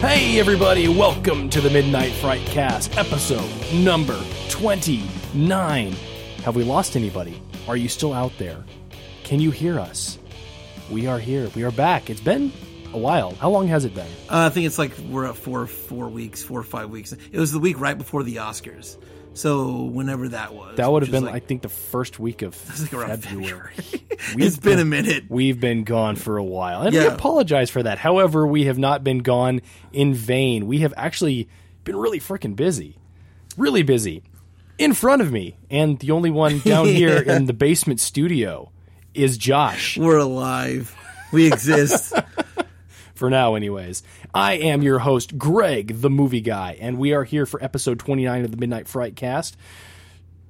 Hey, everybody, welcome to the Midnight Fright Cast, episode number 29. Have we lost anybody? Are you still out there? Can you hear us? We are here. We are back. It's been a while. How long has it been? Uh, I think it's like we're at four, four weeks, four or five weeks. It was the week right before the Oscars. So whenever that was, That would have been, was I think, the first week of like February. February. it's been a minute. We've been gone for a while, and we apologize for that. However, we have not been gone in vain. We have actually been really freaking busy, really busy. In front of me, and the only one down here in the basement studio is Josh. We're alive. We exist. For now, anyways. I am your host, Greg, the movie guy, and we are here for episode 29 of the Midnight Fright Cast.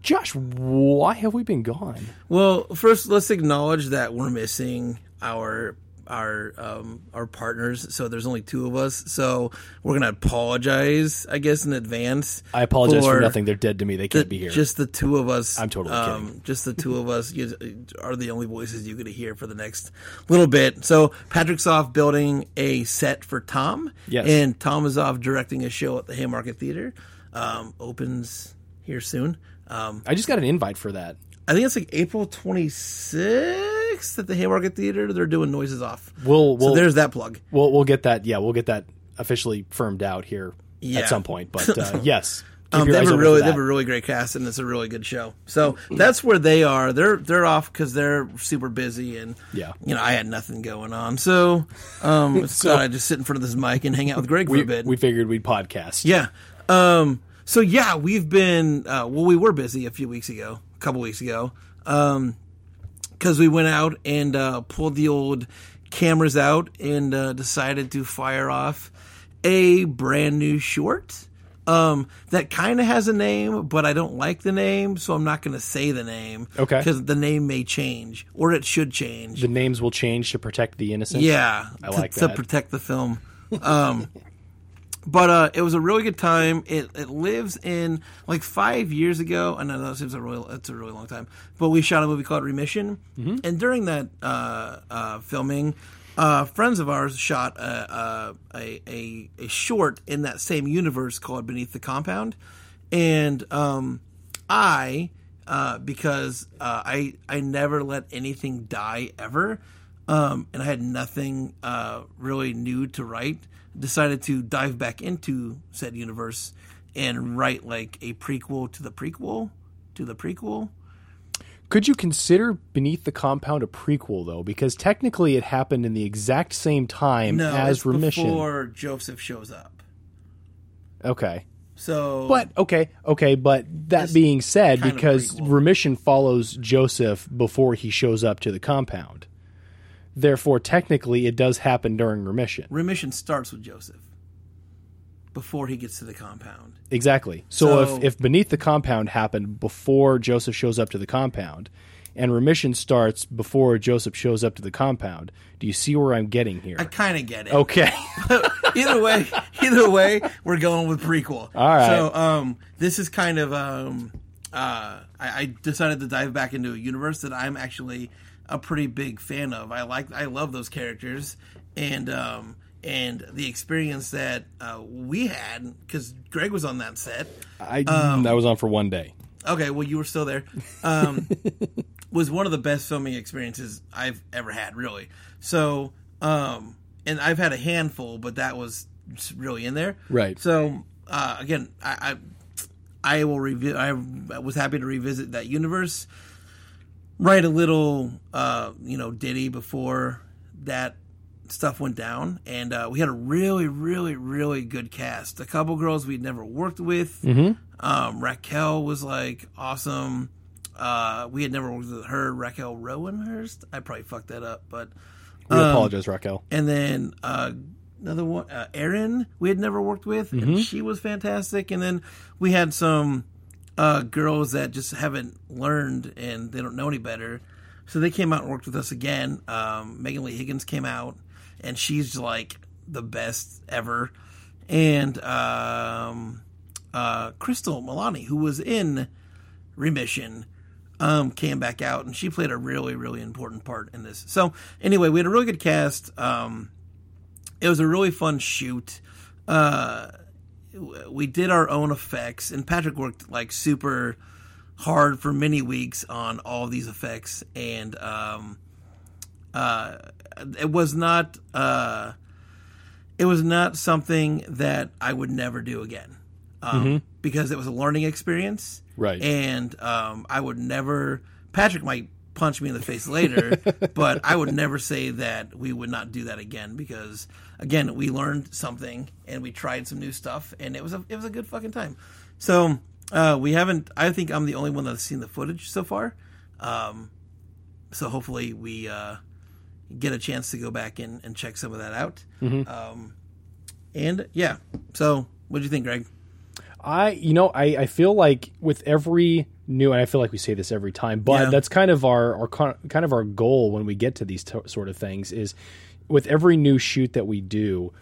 Josh, why have we been gone? well, first let's acknowledge that we're missing our our um, our partners. So there's only two of us. So we're gonna apologize, I guess, in advance. I apologize for, nothing. They're dead to me. They can't the- be here. Just the two of us. I'm totally um, kidding. Just the two of us are the only voices you're going to hear for the next little bit. So Patrick's off building a set for Tom. Yes. And Tom is off directing a show at the Haymarket Theater. Um, opens here soon. Um, I just got an invite for that. I think it's like April 26th at the Haymarket Theater. They're doing noises off. We'll we'll so there's that plug. we'll we'll get that. Yeah, we'll get that officially firmed out here Yeah. at some point. But uh, yes, Um, they have a really they have a really great cast and it's a really good show. So that's where they are. They're they're off because they're super busy and Yeah. you know I had nothing going on. So um, So- I just sit in front of this mic and hang out with Greg for we, a bit. we figured we'd podcast. yeah. Um, so yeah, we've been uh, well. We were busy a few weeks ago, a couple weeks ago, because we went out and uh, pulled the old cameras out and uh, decided to fire off a brand new short. Um, that kind of has a name, but I don't like the name, so I'm not going to say the name. Okay. Because the name may change, or it should change. The names will change to protect the innocent. Yeah, I to, like to protect the film. Um, but uh, it was a really good time. It it lives in like five years ago. And I know that seems a really it's a really long time. But we shot a movie called Remission, Mm-hmm. and during that uh, uh, filming, uh, friends of ours shot a, a a a short in that same universe called Beneath the Compound, and um, I uh, because uh, I I never let anything die ever, um, and I had nothing uh, really new to write. Decided to dive back into said universe and write like a prequel to the prequel to the prequel. Could you consider Beneath the Compound a prequel though? Because technically, it happened in the exact same time No, as it's Remission. before Joseph shows up. Okay. So, But okay, okay, but that being said, because remission follows Joseph before he shows up to the compound. Therefore, technically, it does happen during remission. Remission starts with Joseph before he gets to the compound. Exactly. So, So- if, if beneath the compound happened before Joseph shows up to the compound, and remission starts before Joseph shows up to the compound, do you see where I'm getting here? I kind of get it. okay. either way, either way, we're going with prequel. All right. So, um, this is kind of um, uh, I, I decided to dive back into a universe that I'm actually a pretty big fan of. I like, I love those characters, and um, and the experience that uh, we had because Greg was on that set. I, Um, I was on for one day. Okay, well, you were still there. Um, was one of the best filming experiences I've ever had, really. So, um, and I've had a handful, but that was really in there. Right. So, uh, again, I, I, I will review. I was happy to revisit that universe. Write a little, uh, you know, ditty before that stuff went down, and uh, we had a really, really, really good cast. A couple girls we'd never worked with. Um, Raquel was like awesome. Uh, we had never worked with her, Raquel Rowanhurst. I probably fucked that up, but We um, apologize, Raquel. and then uh, another one, uh, Erin, we had never worked with, and she was fantastic. And then we had some uh, girls that just haven't learned and they don't know any better. So they came out and worked with us again. Um, Megan Lee Higgins came out, and she's like the best ever. And um, uh, Crystal Milani, who was in Remission, um, came back out, and she played a really, really important part in this. So anyway, we had a really good cast. Um, it was a really fun shoot. Uh, we did our own effects, and Patrick worked like super hard for many weeks on all these effects, and um, uh, it was not uh, it was not something that I would never do again um, because it was a learning experience, Right. And um, I would never. Patrick might punch me in the face later, but I would never say that we would not do that again because again we learned something and we tried some new stuff and it was a it was a good fucking time. So uh, we haven't. I think I'm the only one that's seen the footage so far. Um, so hopefully we uh, get a chance to go back and, and check some of that out. Um, and yeah, so what do you think, Greg? I, you know, I, I feel like with every new, and I feel like we say this every time, but Yeah. that's kind of our, our kind of our goal when we get to these to sort of things is with every new shoot that we do,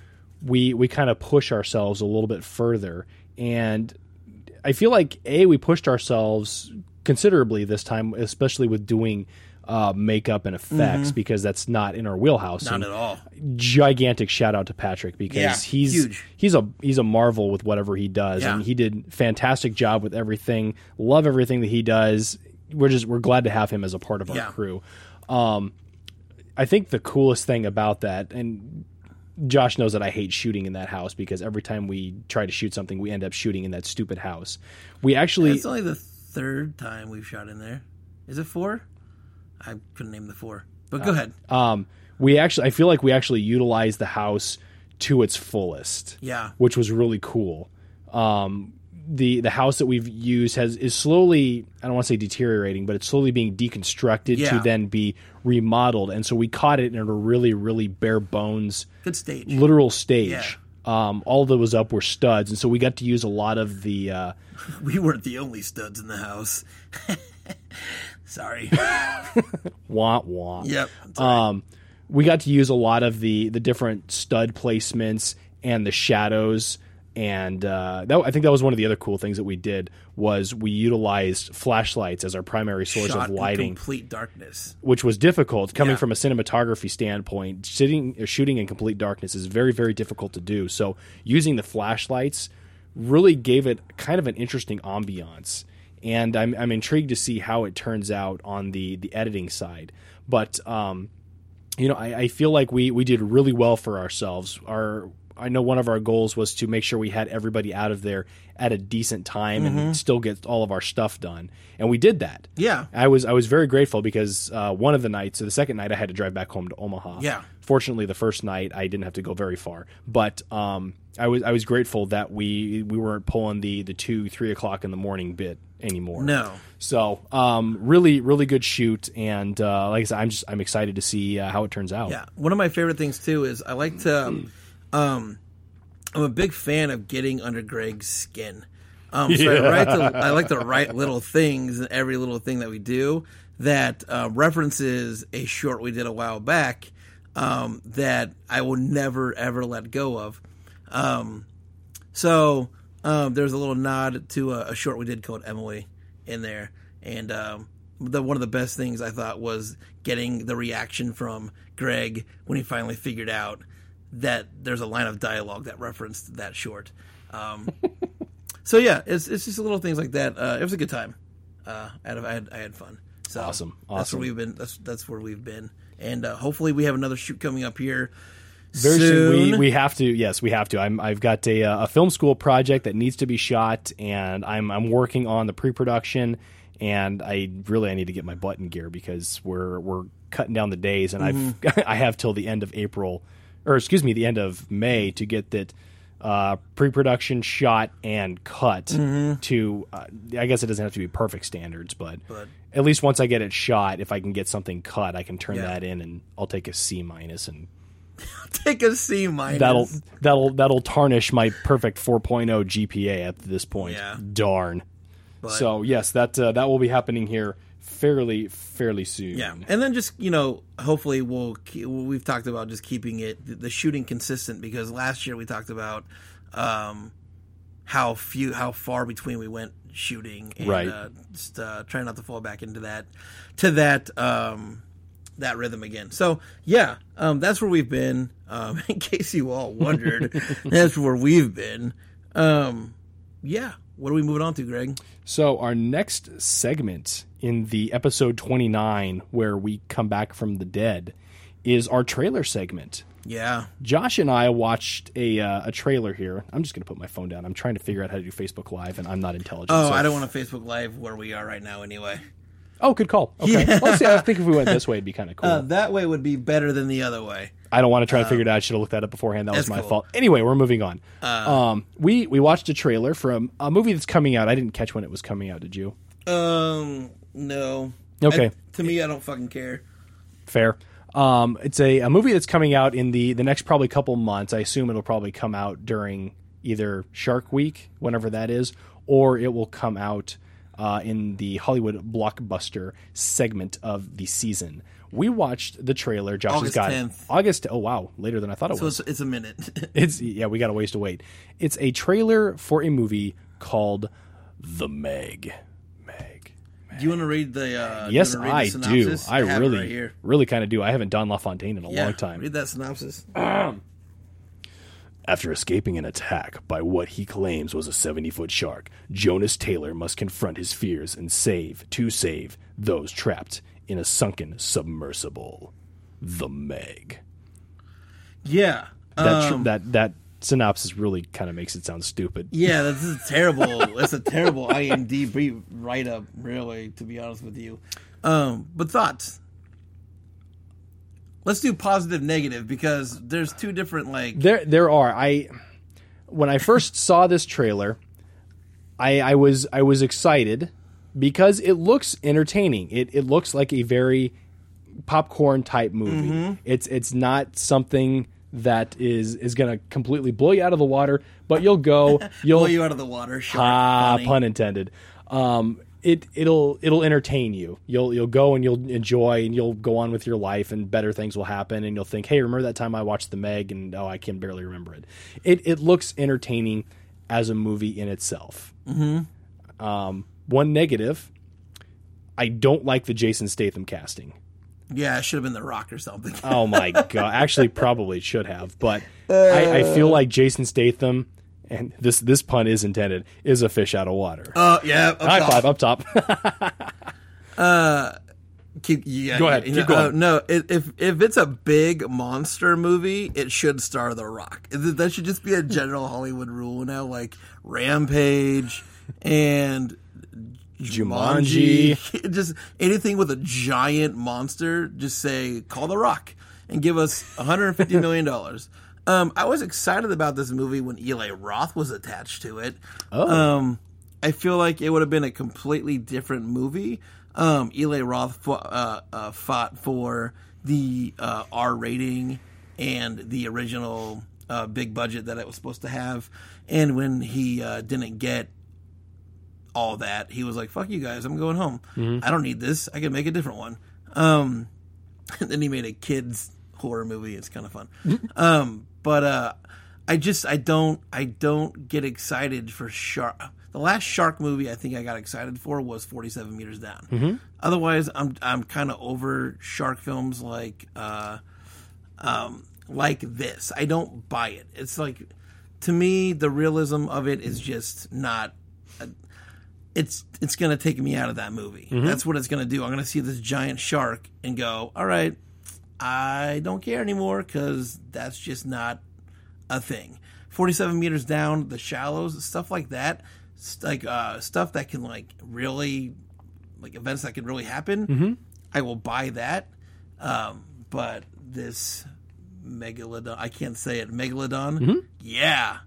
we we kind of push ourselves a little bit further, and I feel like a we pushed ourselves considerably this time, especially with doing. Uh, makeup and effects because that's not in our wheelhouse. Mm-hmm. Not And at all. gigantic shout out to Patrick because Yeah, he's huge. he's a he's a marvel with whatever he does Yeah. and he did fantastic job with everything. Love everything that he does. We're just we're glad to have him as a part of our Yeah. crew. Um I think the coolest thing about that and Josh knows that I hate shooting in that house because every time we try to shoot something we end up shooting in that stupid house. We actually It's only the third time we've shot in there. Is it four? I couldn't name the four. But go ahead. um we actually I feel like we actually utilized the house to its fullest. Yeah. which was really cool. Um, the the house that we've used has is slowly I don't want to say deteriorating, but it's slowly being deconstructed to then be remodeled, and so we caught it in a really really bare bones Good stage. literal stage. Um, all that was up were studs, and so we got to use a lot of the. Uh, We weren't the only studs in the house. Sorry. wah wah. yep. Um, we got to use a lot of the the different stud placements and the shadows and uh, that, I think that was one of the other cool things that we did was we utilized flashlights as our primary source Shot of in lighting, complete darkness. which was difficult coming Yeah. from a cinematography standpoint. Sitting or shooting in complete darkness is very very difficult to do. So using the flashlights really gave it kind of an interesting ambiance. And I'm, I'm intrigued to see how it turns out on the, the editing side. But um, you know, I, I feel like we we did really well for ourselves. Our I know one of our goals was to make sure we had everybody out of there at a decent time Mm-hmm. and still get all of our stuff done, and we did that. Yeah. I was I was very grateful because uh, one of the nights, so the second night, I had to drive back home to Omaha. Yeah. Fortunately, the first night I didn't have to go very far, but um, I was I was grateful that we we weren't pulling the the two three o'clock in the morning bit anymore. No. So, um, really, really good shoot, and uh, like I said, I'm just I'm excited to see uh, how it turns out. Yeah. One of my favorite things too is I like to um, um I'm a big fan of getting under Greg's skin. Um so I, write the, I like to write little things in every little thing that we do that uh, references a short we did a while back um, that I will never ever let go of. Um, so um, there's a little nod to a, a short we did called Emily in there, and um, the one of the best things I thought was getting the reaction from Greg when he finally figured out that there's a line of dialogue that referenced that short. Um, so yeah, it's it's just little things like that. Uh, it was a good time. Uh, I had I had, I had fun. So Awesome. That's where we've been. That's that's where we've been, and uh, hopefully we have another shoot coming up here Very soon. soon. We, we have to. Yes, we have to. I'm, I've got a, uh, a film school project that needs to be shot, and I'm I'm working on the pre-production. And I really I need to get my butt in gear because we're we're cutting down the days, and Mm-hmm. I've I have till the end of April, or excuse me, the end of May to get that uh, pre-production shot and cut Mm-hmm. to. Uh, I guess it doesn't have to be perfect standards, but, But- at least once I get it shot, if I can get something cut, I can turn Yeah. that in, and I'll take a C minus and take a C minus. that'll that'll that'll tarnish my perfect 4.0 GPA at this point. Yeah. Darn. But, So yes, that uh, that will be happening here fairly fairly soon. Yeah, and then just you know, hopefully we'll we've talked about just keeping it the shooting consistent because last year we talked about um, how few how far between we went shooting, and, Right. Uh, just uh, trying not to fall back into that to that um, that rhythm again. So yeah, um, that's where we've been. Um, in case you all wondered, that's where we've been. Um, yeah, what are we moving on to, Greg? So our next segment in the episode 29 where we come back from the dead is our trailer segment. Yeah, Josh and I watched a uh, a trailer here. I'm just going to put my phone down. I'm trying to figure out how to do Facebook Live and I'm not intelligent. Oh, so- I don't want to Facebook Live where we are right now. Anyway, Oh, good call. Okay. Let's see. I think if we went this way it'd be kind of cool. uh, that way would be better than the other way. I don't want to try to figure it out. I should have looked that up beforehand. That was that's my cool. fault. Anyway, we're moving on. um, we we watched a trailer from a movie that's coming out. I didn't catch when it was coming out. Did you? Um, no. Okay. I- to me, I don't fucking care. Fair. Um, it's a, a movie that's coming out in the the next probably couple months. I assume it'll probably come out during either Shark Week, whenever that is, or it will come out uh, in the Hollywood blockbuster segment of the season. We watched the trailer. Josh August has got 10th. August. Oh wow, later than I thought it So was. it's, it's a minute. It's yeah, we got a ways to wait. It's a trailer for a movie called The Meg. Meg. do you want to read the? Uh, Yes, read the I do. synopsis? I really, right really kind of do. I haven't done LaFontaine in a Yeah, long time. Read that synopsis. After escaping an attack by what he claims was a 70 foot shark, Jonas Taylor must confront his fears and save, to save, those trapped in a sunken submersible. The Meg. Yeah. That, Um, that, that synopsis really kind of makes it sound stupid. yeah, this is terrible. That's a terrible IMDb write up, really, to be honest with you. Um, but thoughts? Let's do positive, negative because there's two different like. There, there are. I when I first saw this trailer, I, I was I was excited because it looks entertaining. It it looks like a very popcorn type movie. Mm-hmm. It's it's not something that is is going to completely blow you out of the water, but you'll go you'll Blow you out of the water. Shark, ah funny. pun intended. Um, it it'll it'll entertain you. You'll you'll go and you'll enjoy and you'll go on with your life and better things will happen and you'll think, hey, remember that time I watched the Meg and oh, I can barely remember it. It it looks entertaining as a movie in itself. Mm-hmm. Um, one negative, I don't like the Jason Statham casting. Yeah, it should have been The Rock or something. Oh my god! Actually, probably should have, but I, I feel like Jason Statham, and this this pun is intended, is a fish out of water. Uh, yeah. up High top. five up top. Keep, yeah, Go ahead, you keep going. uh, no, if if it's a big monster movie, it should star The Rock. That should just be a general Hollywood rule now, like Rampage and Jumanji. just anything with a giant monster. Just say call The Rock and give us 150 million dollars. Um, I was excited about this movie when Eli Roth was attached to it. Oh. Um, I feel like it would have been a completely different movie. Um, Eli Roth fought, uh, uh, fought for the uh, R rating and the original uh, big budget that it was supposed to have. And when he uh, didn't get all that, he was like, "Fuck you guys, I'm going home. I don't need this. I can make a different one." Um, and then he made a kids horror movie. It's kind of fun. um, but uh, I just I don't I don't get excited for shark. The last shark movie I think I got excited for was Forty Seven Meters Down. Otherwise, I'm I'm kind of over shark films like uh, um, like this. I don't buy it. It's like to me the realism of it is just not it's it's gonna take me out of that movie. That's what it's gonna do. I'm gonna see this giant shark and go, all right, I don't care anymore because that's just not a thing. 47 meters down, the shallows, stuff like that, like uh, stuff that can like really, like events that can really happen. I will buy that. Um, but this megalodon, I can't say it. Megalodon, yeah.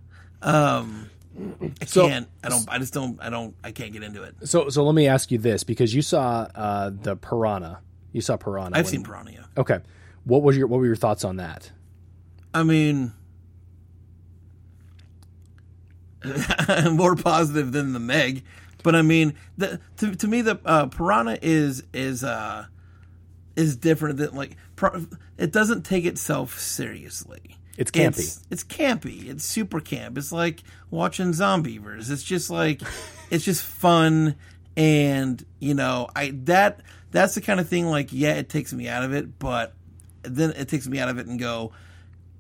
Um, I So- can't. I don't. I just don't. I don't. I can't get into it. so so let me ask you this because you saw uh, the Piranha. You saw Piranha. I've when- seen Piranha. yeah. Okay. What was your what were your thoughts on that? I mean, more positive than the Meg. But I mean, the, to to me, the uh, Piranha is is uh is different than like it doesn't take itself seriously. It's campy. It's, it's campy. It's super camp. It's like watching Zombeavers. It's just like it's just fun and you know I that that's the kind of thing like yeah it takes me out of it but then it takes me out of it and go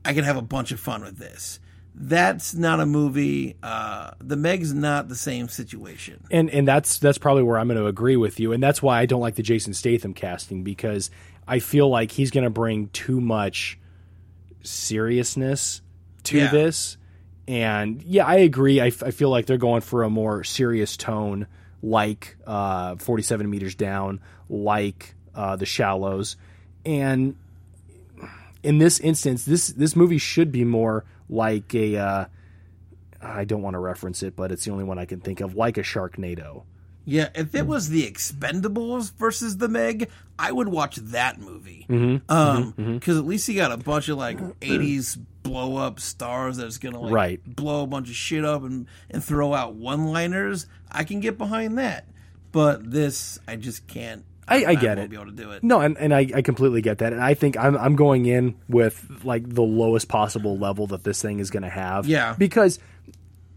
I can have a bunch of fun with this. That's not a movie. Uh, the Meg's not the same situation. and and that's that's probably where I'm going to agree with you, and that's why I don't like the Jason Statham casting because I feel like he's going to bring too much seriousness to Yeah. this. And yeah, I agree. I, f- I feel like they're going for a more serious tone, like uh, 47 meters down, like uh, The Shallows, and in this instance, this this movie should be more like a. Uh, I don't want to reference it, but it's the only one I can think of, like a Sharknado. Yeah, if it was the Expendables versus the Meg, I would watch that movie. Mm-hmm. Um, because at least you got a bunch of like '80s blow up stars that's gonna like Right. blow a bunch of shit up and and throw out one liners. I can get behind that, but this I just can't. I- I get won't it. Be able to do it. No, and, and I, I completely get that, and I think I'm I'm going in with like the lowest possible level that this thing is going to have. Yeah. because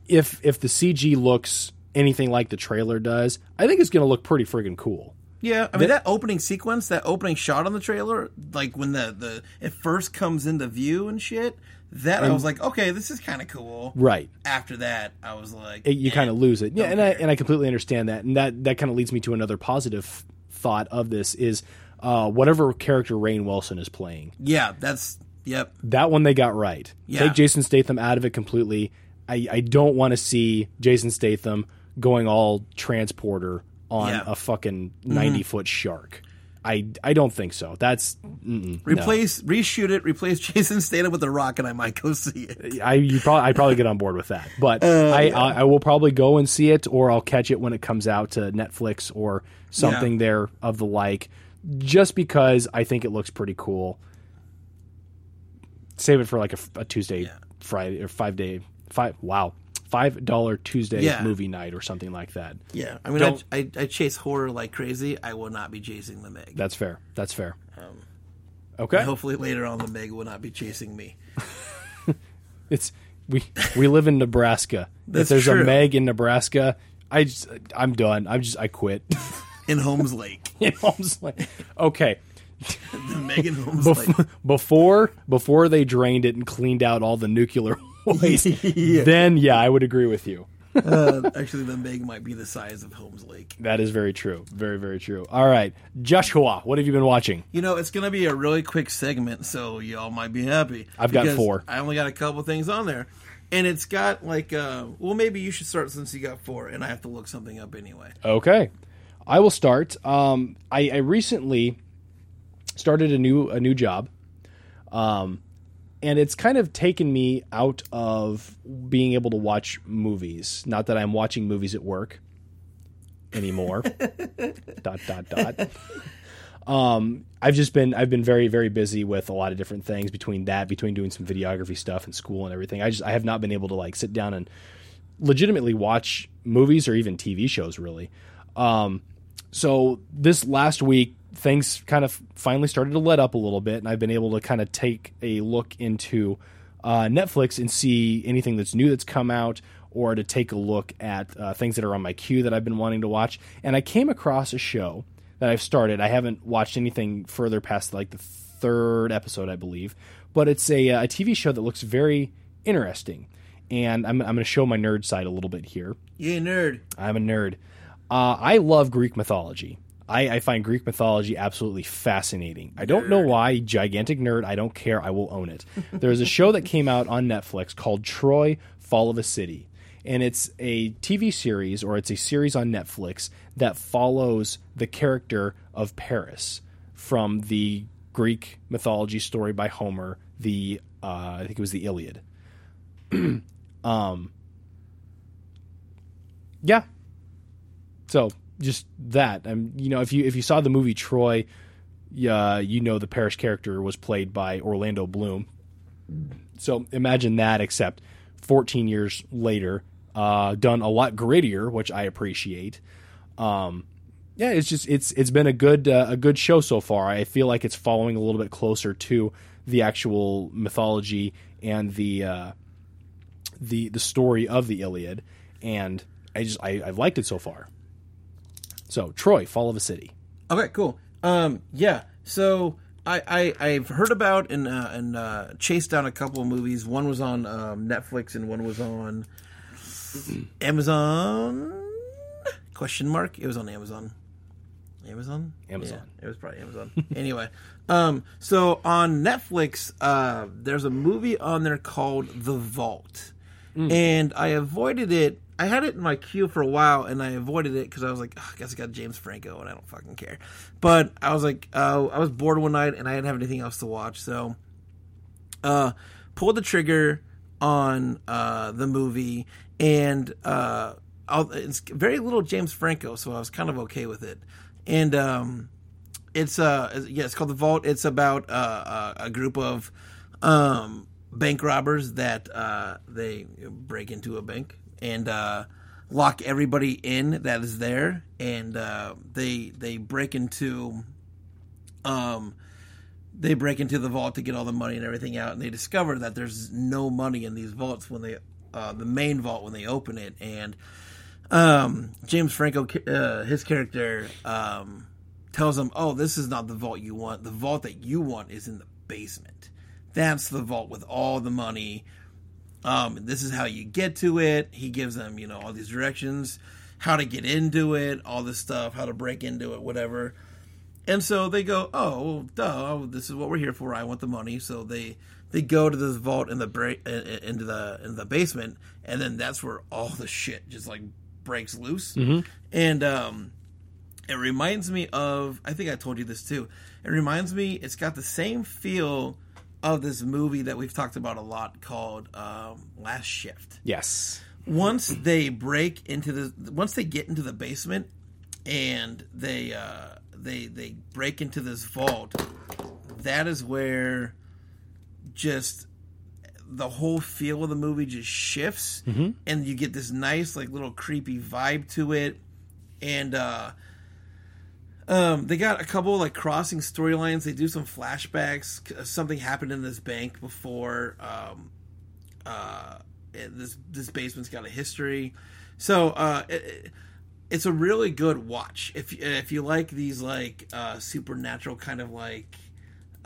if if the CG looks anything like the trailer does, I think it's going to look pretty friggin' cool. Yeah, I mean that opening sequence, that opening shot on the trailer, like when the the it first comes into view and shit. That I was like, okay, this is kind of cool. Right. After that, I was like, It- you eh. kind of lose it. Yeah, and I and I completely understand that, and that that kind of leads me to another positive thought of this is uh, whatever character Rainn Wilson is playing. Yeah, that's yep. that one they got right. Yeah. Take Jason Statham out of it completely. I, I don't want to see Jason Statham going all transporter on Yeah. Mm-hmm. a fucking 90 foot shark. I, I don't think so. That's mm-mm, no. Replace, reshoot it, replace Jason Statham with The Rock, and I might go see it. I you probably I probably get on board with that, but Uh, I, I I will probably go and see it, or I'll catch it when it comes out to Netflix or something Yeah. there of the like, just because I think it looks pretty cool. Save it for like a, a Tuesday, Friday, or five day, five wow, five dollar Tuesday Yeah. movie night or something like that. Yeah, I mean, I, I, I chase horror like crazy. I will not be chasing the Meg. That's fair. That's fair. Um, okay, Hopefully, later on, the Meg will not be chasing me. it's we we live in Nebraska. if there's a. Meg in Nebraska, I just I'm done. I'm just I quit. In Holmes Lake, in Holmes Lake. Okay. the Meg in Holmes Bef- Lake. before before they drained it and cleaned out all the nuclear waste, then yeah, I would agree with you. Uh, actually, the Meg might be the size of Holmes Lake. That is very true. Very very true. All right, Joshua, what have you been watching? You know, it's going to be a really quick segment, so y'all might be happy. I've got four. I only got a couple things on there. And it's got like, uh, well, maybe you should start since you got four, and I have to look something up anyway. Okay, I will start. Um, I, I recently started a new a new job, um, and it's kind of taken me out of being able to watch movies. Not that I'm watching movies at work anymore. dot dot dot. Um, I've just been I've been very very busy with a lot of different things between that between doing some videography stuff and school and everything. I just I have not been able to like sit down and legitimately watch movies or even TV shows really. Um, so this last week things kind of finally started to let up a little bit and I've been able to kind of take a look into uh, Netflix and see anything that's new that's come out or to take a look at uh, things that are on my queue that I've been wanting to watch. And I came across a show that I've started. I haven't watched anything further past like the third episode, I believe, but it's a, uh, a TV show that looks very interesting. And I'm, I'm going to show my nerd side a little bit here. Yay, nerd. I'm a nerd. Uh, I love Greek mythology. I, I find Greek mythology absolutely fascinating. I don't know why. Gigantic nerd. I don't care. I will own it. There's a show that came out on Netflix called Troy Fall of a City. And it's a TV series, or it's a series on Netflix that follows the character of Paris from the Greek mythology story by Homer, the uh, I think it was the Iliad. um, yeah, so just that. Um, you know, if you if you saw the movie Troy, yeah, you know the Paris character was played by Orlando Bloom. So imagine that, except 14 years later, uh, done a lot grittier, which I appreciate. Um, yeah, it's just it's it's been a good uh, a good show so far. I feel like it's following a little bit closer to the actual mythology and the uh, the the story of the Iliad, and I just I, I've liked it so far. So Troy, Fall of a City. Okay, cool. Um, yeah. So I, I I've heard about and uh, and uh, chased down a couple of movies. One was on um, Netflix and one was on Amazon? Question mark. It was on Amazon. Amazon. Amazon. Yeah, it was probably Amazon. anyway, um, so on Netflix, uh, there's a movie on there called The Vault, and I avoided it. I had it in my queue for a while, and I avoided it because I was like, "Ugh, I guess I got James Franco, and I don't fucking care. But I was like, uh, I was bored one night, and I didn't have anything else to watch, so uh, pulled the trigger on uh, the movie, and uh, it's very little James Franco, so I was kind of okay with it. And um, it's uh, yeah, it's called the Vault. It's about uh, a, a group of um, bank robbers that uh, they break into a bank and uh, lock everybody in that is there, and uh, they they break into um they break into the vault to get all the money and everything out, and they discover that there's no money in these vaults when they, uh, the main vault when they open it, and um, James Franco, uh, his character, um, tells them, "Oh, this is not the vault you want. The vault that you want is in the basement. That's the vault with all the money. Um, this is how you get to it." He gives them, you know, all these directions, how to get into it, all this stuff, how to break into it, whatever. And so they go, oh, well, duh, oh, this is what we're here for. I want the money. So they they go to this vault in the break into the in the basement, and then that's where all the shit just like breaks loose. And um, it reminds me of I think I told you this too. It reminds me. It's got the same feel of this movie that we've talked about a lot called um, Last Shift. Yes. once they break into the once they get into the basement and they uh they they break into this vault that is where just the whole feel of the movie just shifts and you get this nice like little creepy vibe to it. And uh um, they got a couple like crossing storylines. They do some flashbacks. Something happened in this bank before. Um, uh, this this basement's got a history, so uh, it, it- it's a really good watch. If if you like these like uh, supernatural kind of like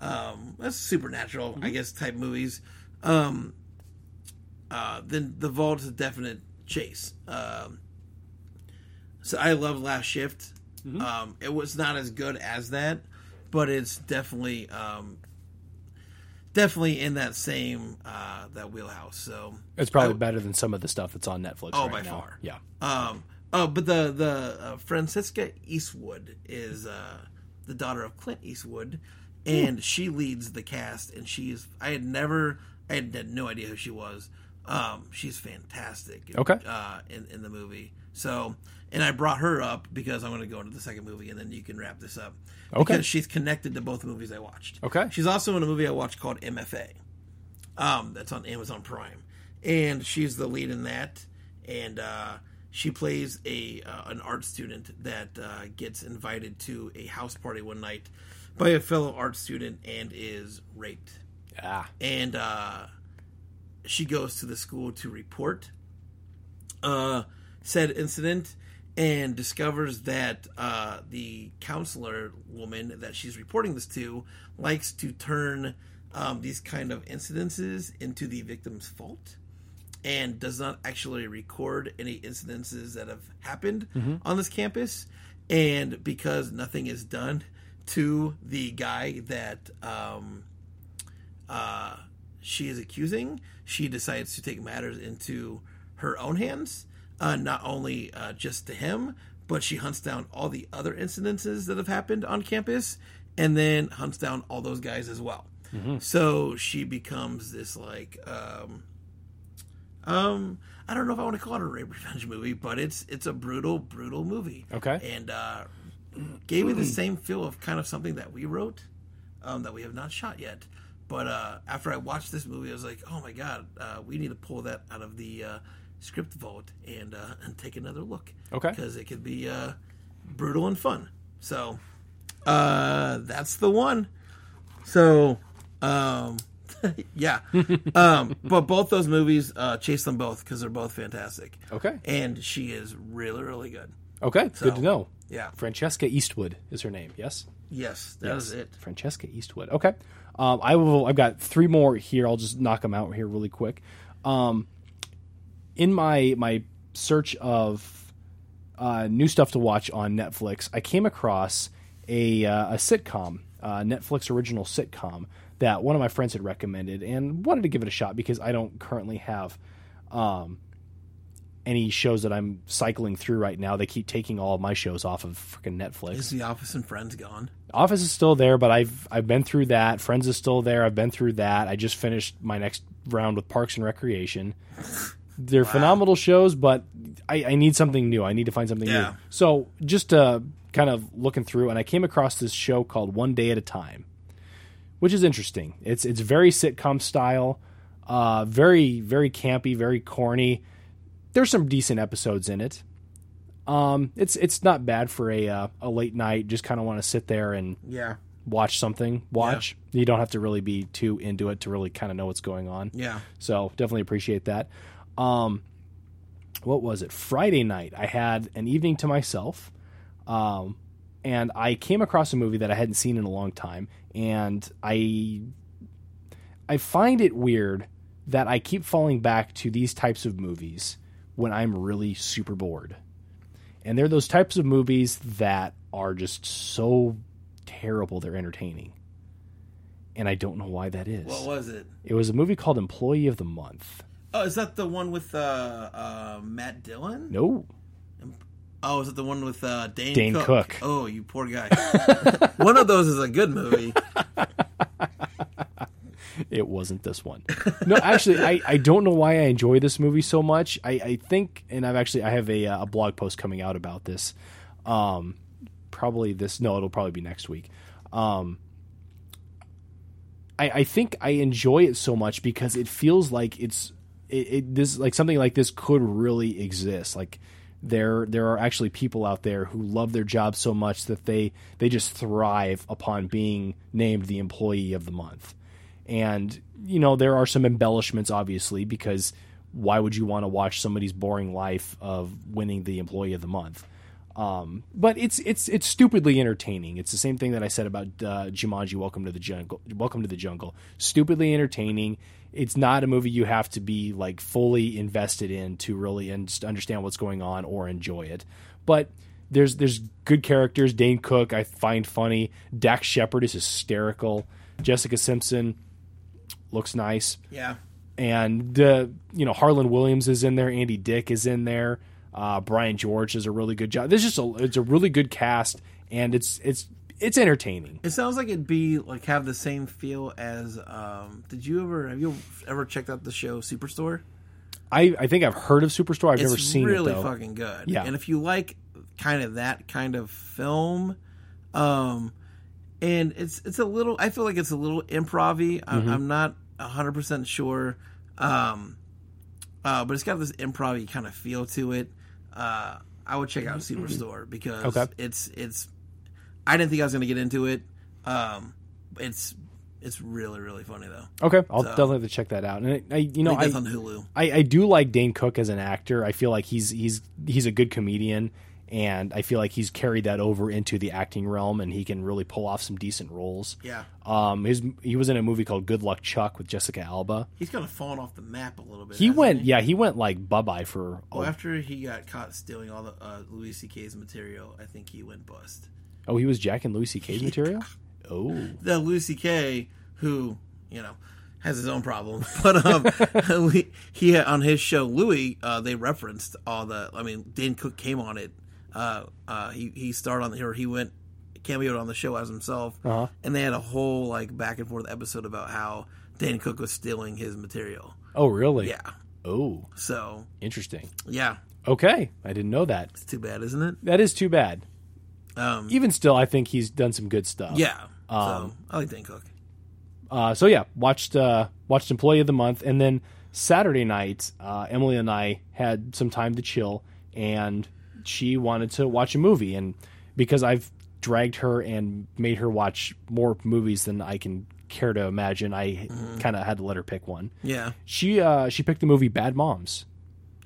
um, that's supernatural, I guess, type movies, um, uh, then the Vault is a definite chase. Um, so I love Last Shift. Um, it was not as good as that, but it's definitely um, definitely in that same uh, that wheelhouse. So It's probably better than some of the stuff that's on Netflix Oh, right by now. far. Yeah. Um, oh, but the the uh, Francesca Eastwood is uh, the daughter of Clint Eastwood, and she leads the cast. And she's I had never I had, had no idea who she was. Um, she's fantastic. Okay. Uh, in in the movie. So, and I brought her up because I'm going to go into the second movie, and then you can wrap this up. Okay. Because she's connected to both movies I watched. Okay. She's also in a movie I watched called MFA. Um, that's on Amazon Prime, and she's the lead in that. And uh, she plays a uh, an art student that uh, gets invited to a house party one night by a fellow art student and is raped. Yeah. And uh, she goes to the school to report uh, said incident and discovers that uh, the counselor woman that she's reporting this to likes to turn um, these kind of incidences into the victim's fault and does not actually record any incidences that have happened on this campus. And because nothing is done to the guy that um, uh, she is accusing, she decides to take matters into her own hands. Uh, not only uh, just to him, but she hunts down all the other incidences that have happened on campus, and then hunts down all those guys as well. So she becomes this like, um, um, I don't know if I want to call it a rape revenge movie, but it's it's a brutal, brutal movie. Okay. and uh, gave me the same feel of kind of something that we wrote um, that we have not shot yet. But uh, after I watched this movie, I was like, oh my god, uh, we need to pull that out of the uh, script vote and uh, and take another look. Okay. because it could be uh, brutal and fun. So uh, that's the one. So um, yeah, um, but both those movies, uh, chase them both because they're both fantastic. Okay. and she is really really good. Okay, good to know. Yeah. Francesca Eastwood is her name. Yes. Yes, that is it. Francesca Eastwood. Okay. Um, I will. I've got three more here. I'll just knock them out here really quick. Um, in my my search of uh, new stuff to watch on Netflix, I came across a uh, a sitcom, uh, Netflix original sitcom that one of my friends had recommended, and wanted to give it a shot because I don't currently have um, any shows that I'm cycling through right now. They keep taking all of my shows off of freaking Netflix. Is The Office and Friends gone? Office is still there, but I've I've been through that. Friends is still there. I've been through that. I just finished my next round with Parks and Recreation. They're phenomenal shows, but I, I need something new. I need to find something Yeah. new. So just uh, kind of looking through, and I came across this show called One Day at a Time, which is interesting. It's it's very sitcom style, uh, very very campy, very corny. There's some decent episodes in it. Um, it's it's not bad for a uh, a late night. Just kind of want to sit there and Yeah, watch something. Watch. You don't have to really be too into it to really kind of know what's going on. yeah. So definitely appreciate that. Um, what was it? Friday night, I had an evening to myself, um, and I came across a movie that I hadn't seen in a long time, and I I find it weird that I keep falling back to these types of movies when I'm really super bored. And they're those types of movies that are just so terrible they're entertaining. And I don't know why that is. What was it? It was a movie called Employee of the Month. Oh, is that the one with uh, uh, Matt Dillon? No. Oh, is it the one with uh, Dane, Dane Cook? Cook. Oh, you poor guy. one of those is a good movie. It wasn't this one. No, actually, I, I don't know why I enjoy this movie so much. I, I think, and I've actually I have a, uh, a blog post coming out about this. Um, probably this. No, it'll probably be next week. Um, I, I think I enjoy it so much because it feels like it's it, it this like something like this could really exist. Like there there are actually people out there who love their job so much that they they just thrive upon being named the employee of the month. And you know there are some embellishments obviously because why would you want to watch somebody's boring life of winning the employee of the month? Um, but it's it's it's stupidly entertaining. It's the same thing that I said about uh, Jumanji: Welcome to the Jungle. Welcome to the Jungle. Stupidly entertaining. It's not a movie you have to be like fully invested in to really and just understand what's going on or enjoy it. But there's there's good characters. Dane Cook I find funny. Dax Shepard is hysterical. Jessica Simpson looks nice Yeah. and uh, you know Harland Williams is in there, Andy Dick is in there, uh, Brian George does a really good job. There's just a it's a really good cast, and it's it's it's entertaining. It sounds like it'd be like have the same feel as. Um, did you ever have you ever checked out the show Superstore? I I think I've heard of Superstore. I've It's never seen really it though. It's really fucking good. Yeah. and if you like kind of that kind of film, um, and it's it's a little. I feel like it's a little improv-y. I'm, Mm-hmm. I'm not hundred percent sure, um, uh, but it's got this improv-y kind of feel to it. Uh, I would check out Superstore because Okay. it's it's. I didn't think I was going to get into it. Um, it's it's really really funny though. Okay, I'll So- definitely have to check that out. And I, I you know I I, on Hulu. I I do like Dane Cook as an actor. I feel like he's he's he's a good comedian. And I feel like he's carried that over into the acting realm, and he can really pull off some decent roles. Yeah, Um, his he was in a movie called Good Luck Chuck with Jessica Alba. he's kind of fallen off the map a little bit. He went, yeah, he went like bye bye for. Well, oh, after he got caught stealing all the uh, Louis C.K.'s material, I think he went bust. oh, he was jacking Louis C.K.'s material. Oh, The Louis C.K., who you know has his own problems, but um, we- he on his show Louis, uh, they referenced all the. I mean, Dan Cook came on it. Uh, uh, he he starred on the or he went cameoed on the show as himself, Uh-huh. and they had a whole like back and forth episode about how Dan Cook was stealing his material. oh, really? Yeah, Oh, so interesting. yeah, Okay, I didn't know that. it's too bad, isn't it? That is too bad. Um, Even still, I think he's done some good stuff. yeah. Um, so I like Dan Cook. Uh, so yeah, watched uh, watched Employee of the Month, and then Saturday night, uh, Emily and I had some time to chill, and she wanted to watch a movie. And because I've dragged her and made her watch more movies than I can care to imagine, I kind of had to let her pick one. Yeah. She uh, she picked the movie Bad Moms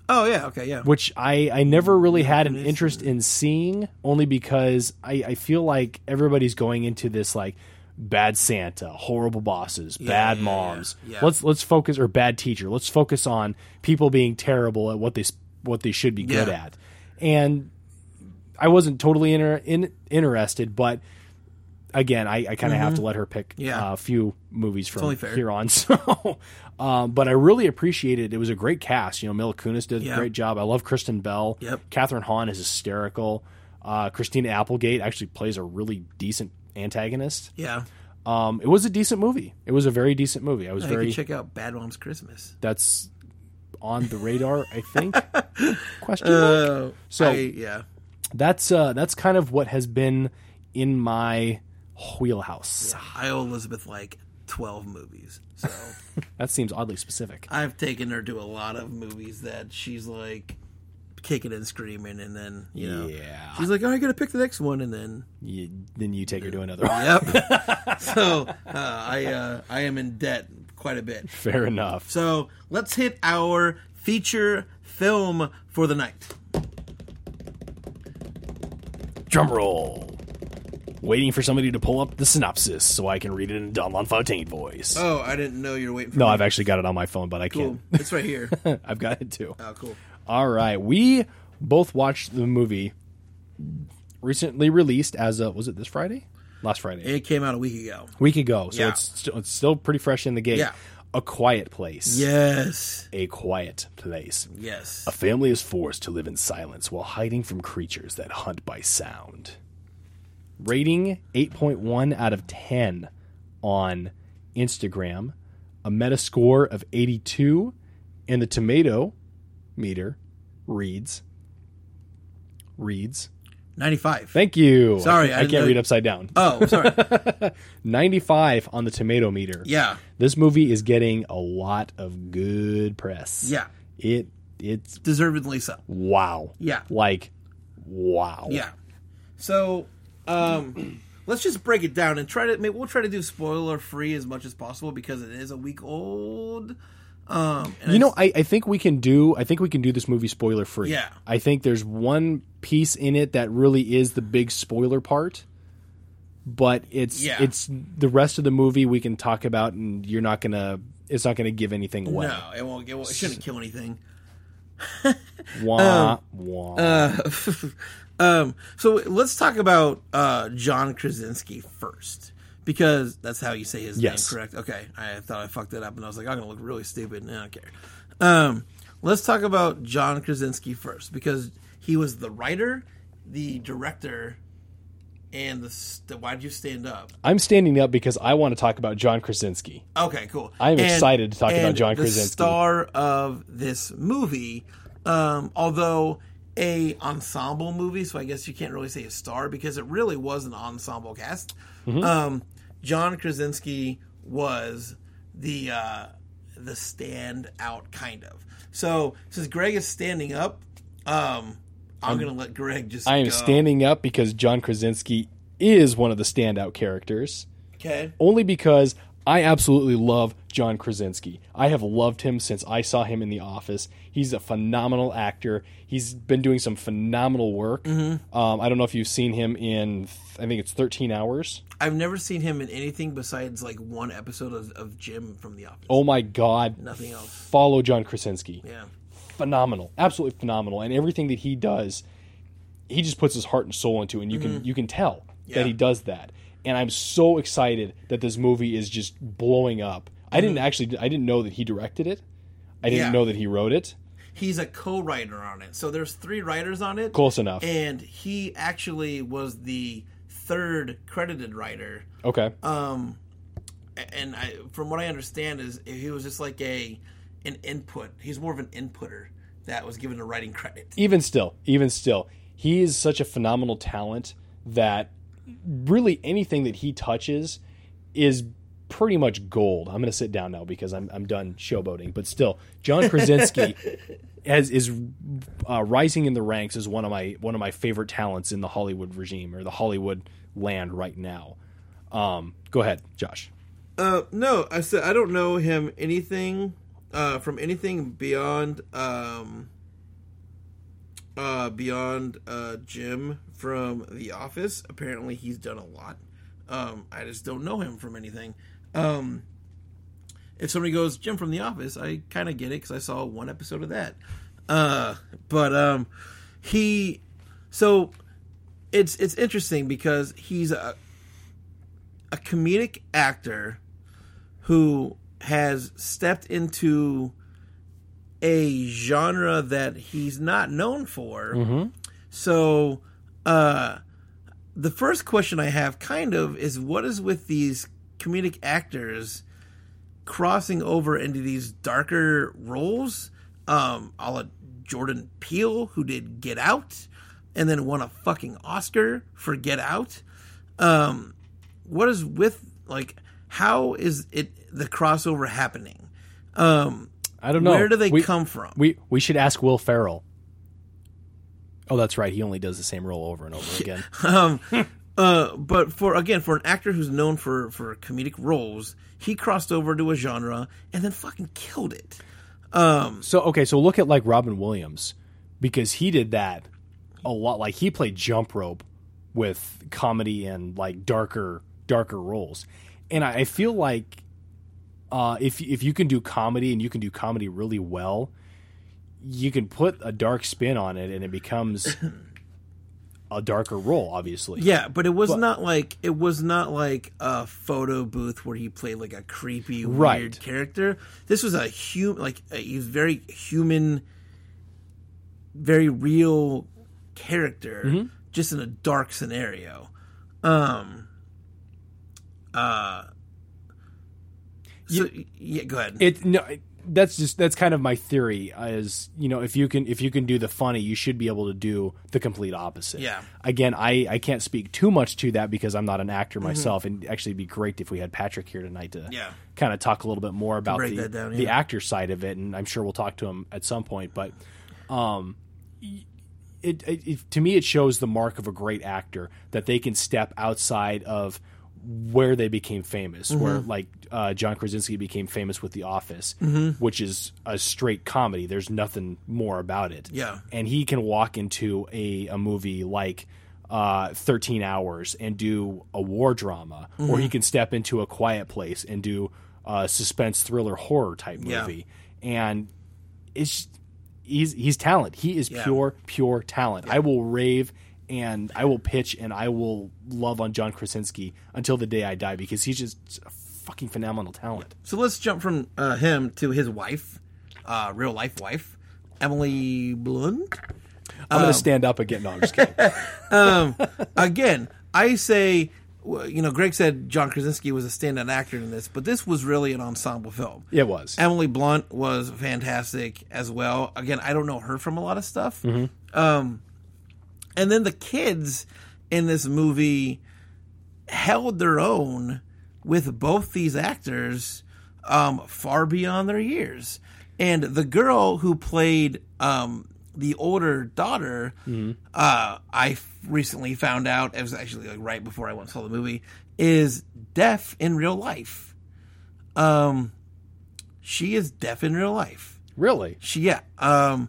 Oh yeah. Okay. Yeah. which I, I never really had an interest in seeing, only because I, I feel like everybody's going into this like bad Santa, horrible bosses, bad yeah, moms. yeah. Let's let's focus or bad teacher. Let's focus on people being terrible at what they what they should be good at. And I wasn't totally inter- in, interested, but again, I, I kind of have to let her pick Mm-hmm. Yeah. uh, a few movies from fair. here on. So, um, but I really appreciated it. It was a great cast. You know, Mila Kunis did Yeah. a great job. I love Kristen Bell. Yep. Kathryn Hahn is hysterical. Uh, Christina Applegate actually plays a really decent antagonist. Yeah. Um, it was a decent movie. It was a very decent movie. I was You very check out Bad Moms Christmas. that's on the radar. I think. Question mark? Uh, So- I, yeah. That's uh, that's kind of what has been in my wheelhouse. I owe Elizabeth like twelve movies, so That seems oddly specific. I've taken her to a lot of movies that she's like kicking and screaming, and then you know Yeah. she's like, "Oh, I gotta pick the next one," and then You, then you take her to another one. yep. so uh, I uh, I am in debt quite a bit. Fair enough. So let's hit our feature film for the night. Drum roll. Waiting for somebody to pull up the synopsis so I can read it in Don Fontaine voice. Oh, I didn't know you were waiting for no, me. I've actually got it on my phone, but I cool. can't. It's right here. I've got it too. Oh, cool. All right, we both watched the movie recently released as a was it this Friday? Last Friday, It came out a week ago. week ago. So Yeah. it's still, it's still pretty fresh in the gate. Yeah. A quiet place. Yes. A quiet place. Yes. A family is forced to live in silence while hiding from creatures that hunt by sound. Rating 8.1 out of 10 on Instagram, a Metascore of 82, and the tomato meter reads reads. 95. Thank you. Sorry, I, I can't didn't read upside down. Oh, sorry. 95 on the tomato meter. yeah. This movie is getting a lot of good press. Yeah. It it's Deservedly so. wow. Yeah. Like wow. Yeah. So, um, let's just break it down and try to. Maybe we'll try to do spoiler free as much as possible because it is a week old. Um, You know, I, I think we can do I think we can do this movie spoiler free. Yeah. I think there's one piece in it that really is the big spoiler part. But it's Yeah. it's the rest of the movie we can talk about and you're not gonna it's not gonna give anything away. no, it won't. It, won't, it shouldn't kill anything. Wah, wah. Uh, um, so let's talk about uh, John Krasinski first because that's how you say his Yes. name, correct? Okay, I thought I fucked it up and I was like, I'm gonna look really stupid. and I don't care. Um, let's talk about John Krasinski first because he was the writer, the director, and the. St- why did you stand up? I'm standing up because I want to talk about John Krasinski. Okay, cool. I'm excited to talk about and John the Krasinski. star of this movie, um, although a ensemble movie, so I guess you can't really say a star because it really was an ensemble cast. Mm-hmm. Um, John Krasinski was the uh, the standout kind of. So since Greg is standing up, um, I'm, gonna let Greg just. I am go. standing up because John Krasinski is one of the standout characters. Okay. only because I absolutely love John Krasinski. I have loved him since I saw him in The Office. He's a phenomenal actor. He's been doing some phenomenal work. Mm-hmm. Um, I don't know if you've seen him in, I think it's 13 Hours. I've never seen him in anything besides like one episode of, of Jim from The Office. Oh my God. Nothing else. Follow John Krasinski. Yeah. Phenomenal. Absolutely phenomenal. And everything that he does, he just puts his heart and soul into it, and you can you can tell Mm-hmm. Yeah. that he does that. And I'm so excited that this movie is just blowing up. I didn't actually I didn't know that he directed it. I didn't Mm-hmm. Yeah. know that he wrote it. he's a co-writer on it. So there's three writers on it. Close enough. And he actually was the third credited writer. Okay. Um, and I, from what I understand, is he was just like a an input. He's more of an inputter that was given a writing credit. even still, even still, he is such a phenomenal talent that really anything that he touches is pretty much gold. I'm going to sit down now because I'm I'm done showboating. But still, John Krasinski has is uh, rising in the ranks as one of my one of my favorite talents in the Hollywood regime or the Hollywood land right now. Um, go ahead, Josh. Uh, no, I said I don't know him anything uh, from anything beyond um, uh, beyond uh, Jim from The Office. Apparently, he's done a lot. Um, I just don't know him from anything. Um, if somebody goes Jim from The Office, I kind of get it because I saw one episode of that. Uh, but um, he, so it's it's interesting because he's a a comedic actor who has stepped into a genre that he's not known for. So, uh, the first question I have kind of is what is with these comedic actors crossing over into these darker roles? Um, a la Jordan Peele, who did Get Out and then won a fucking Oscar for Get Out. Um, what is with like how is it the crossover happening? Um, I don't know. Where do they We- come from? We we should ask Will Ferrell. Oh, that's right. He only does the same role over and over again. um, uh, but for again, for an actor who's known for for comedic roles, he crossed over to a genre and then fucking killed it. So okay, so look at like Robin Williams because he did that a lot. Like he played jump rope with comedy and like darker darker roles, and I, I feel like uh, if if you can do comedy and you can do comedy really well, you can put a dark spin on it and it becomes a darker role. Obviously, Yeah, but it was not like it was not like a photo booth where he played like a creepy weird Right. character. This was a human, like a, he was very human, very real character, Mm-hmm. just in a dark scenario. Um. Uh. So yeah, go ahead. it no it- that's just that's kind of my theory is you know if you can if you can do the funny you should be able to do the complete opposite Yeah. again i i can't speak too much to that because i'm not an actor Mm-hmm. myself and actually it'd be great if we had patrick here tonight to Yeah. kind of talk a little bit more about break the, down, the actor side of it and i'm sure we'll talk to him at some point but um it, it, it to me it shows the mark of a great actor that they can step outside of where they became famous where Mm-hmm. like uh, john krasinski became famous with the office Mm-hmm. which is a straight comedy there's nothing more about it Yeah. and he can walk into a, a movie like uh, 13 hours and do a war drama or Mm-hmm. he can step into a quiet place and do a suspense thriller horror type Yeah. movie and it's he's he's talent. He is Yeah. pure pure talent. I will rave and I will pitch and I will love on John Krasinski until the day I die because he's just a fucking phenomenal talent. So let's jump from uh, him to his wife, uh, real life wife, Emily Blunt. I'm Um, gonna stand up again. No, I'm just kidding. Again, I say, you know, Greg said John Krasinski was a standout actor in this, but this was really an ensemble film. it was. Emily Blunt was fantastic as well. Again, I don't know her from a lot of stuff. Um, and then the kids in this movie held their own with both these actors um, far beyond their years. And the girl who played um, the older daughter, uh, I recently found out, it was actually like right before I went and saw the movie, is deaf in real life. Um, she is deaf in real life. really? She yeah. Um,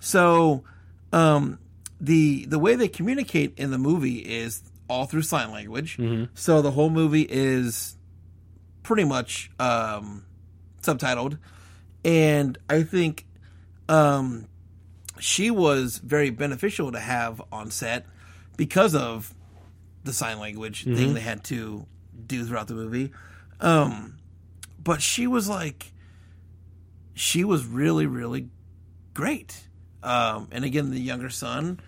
so um, the the way they communicate in the movie is all through sign language. So the whole movie is pretty much um, subtitled, and I think um, she was very beneficial to have on set because of the sign language thing they had to do throughout the movie. Um, but she was like she was really, really great. Um, and again, the younger son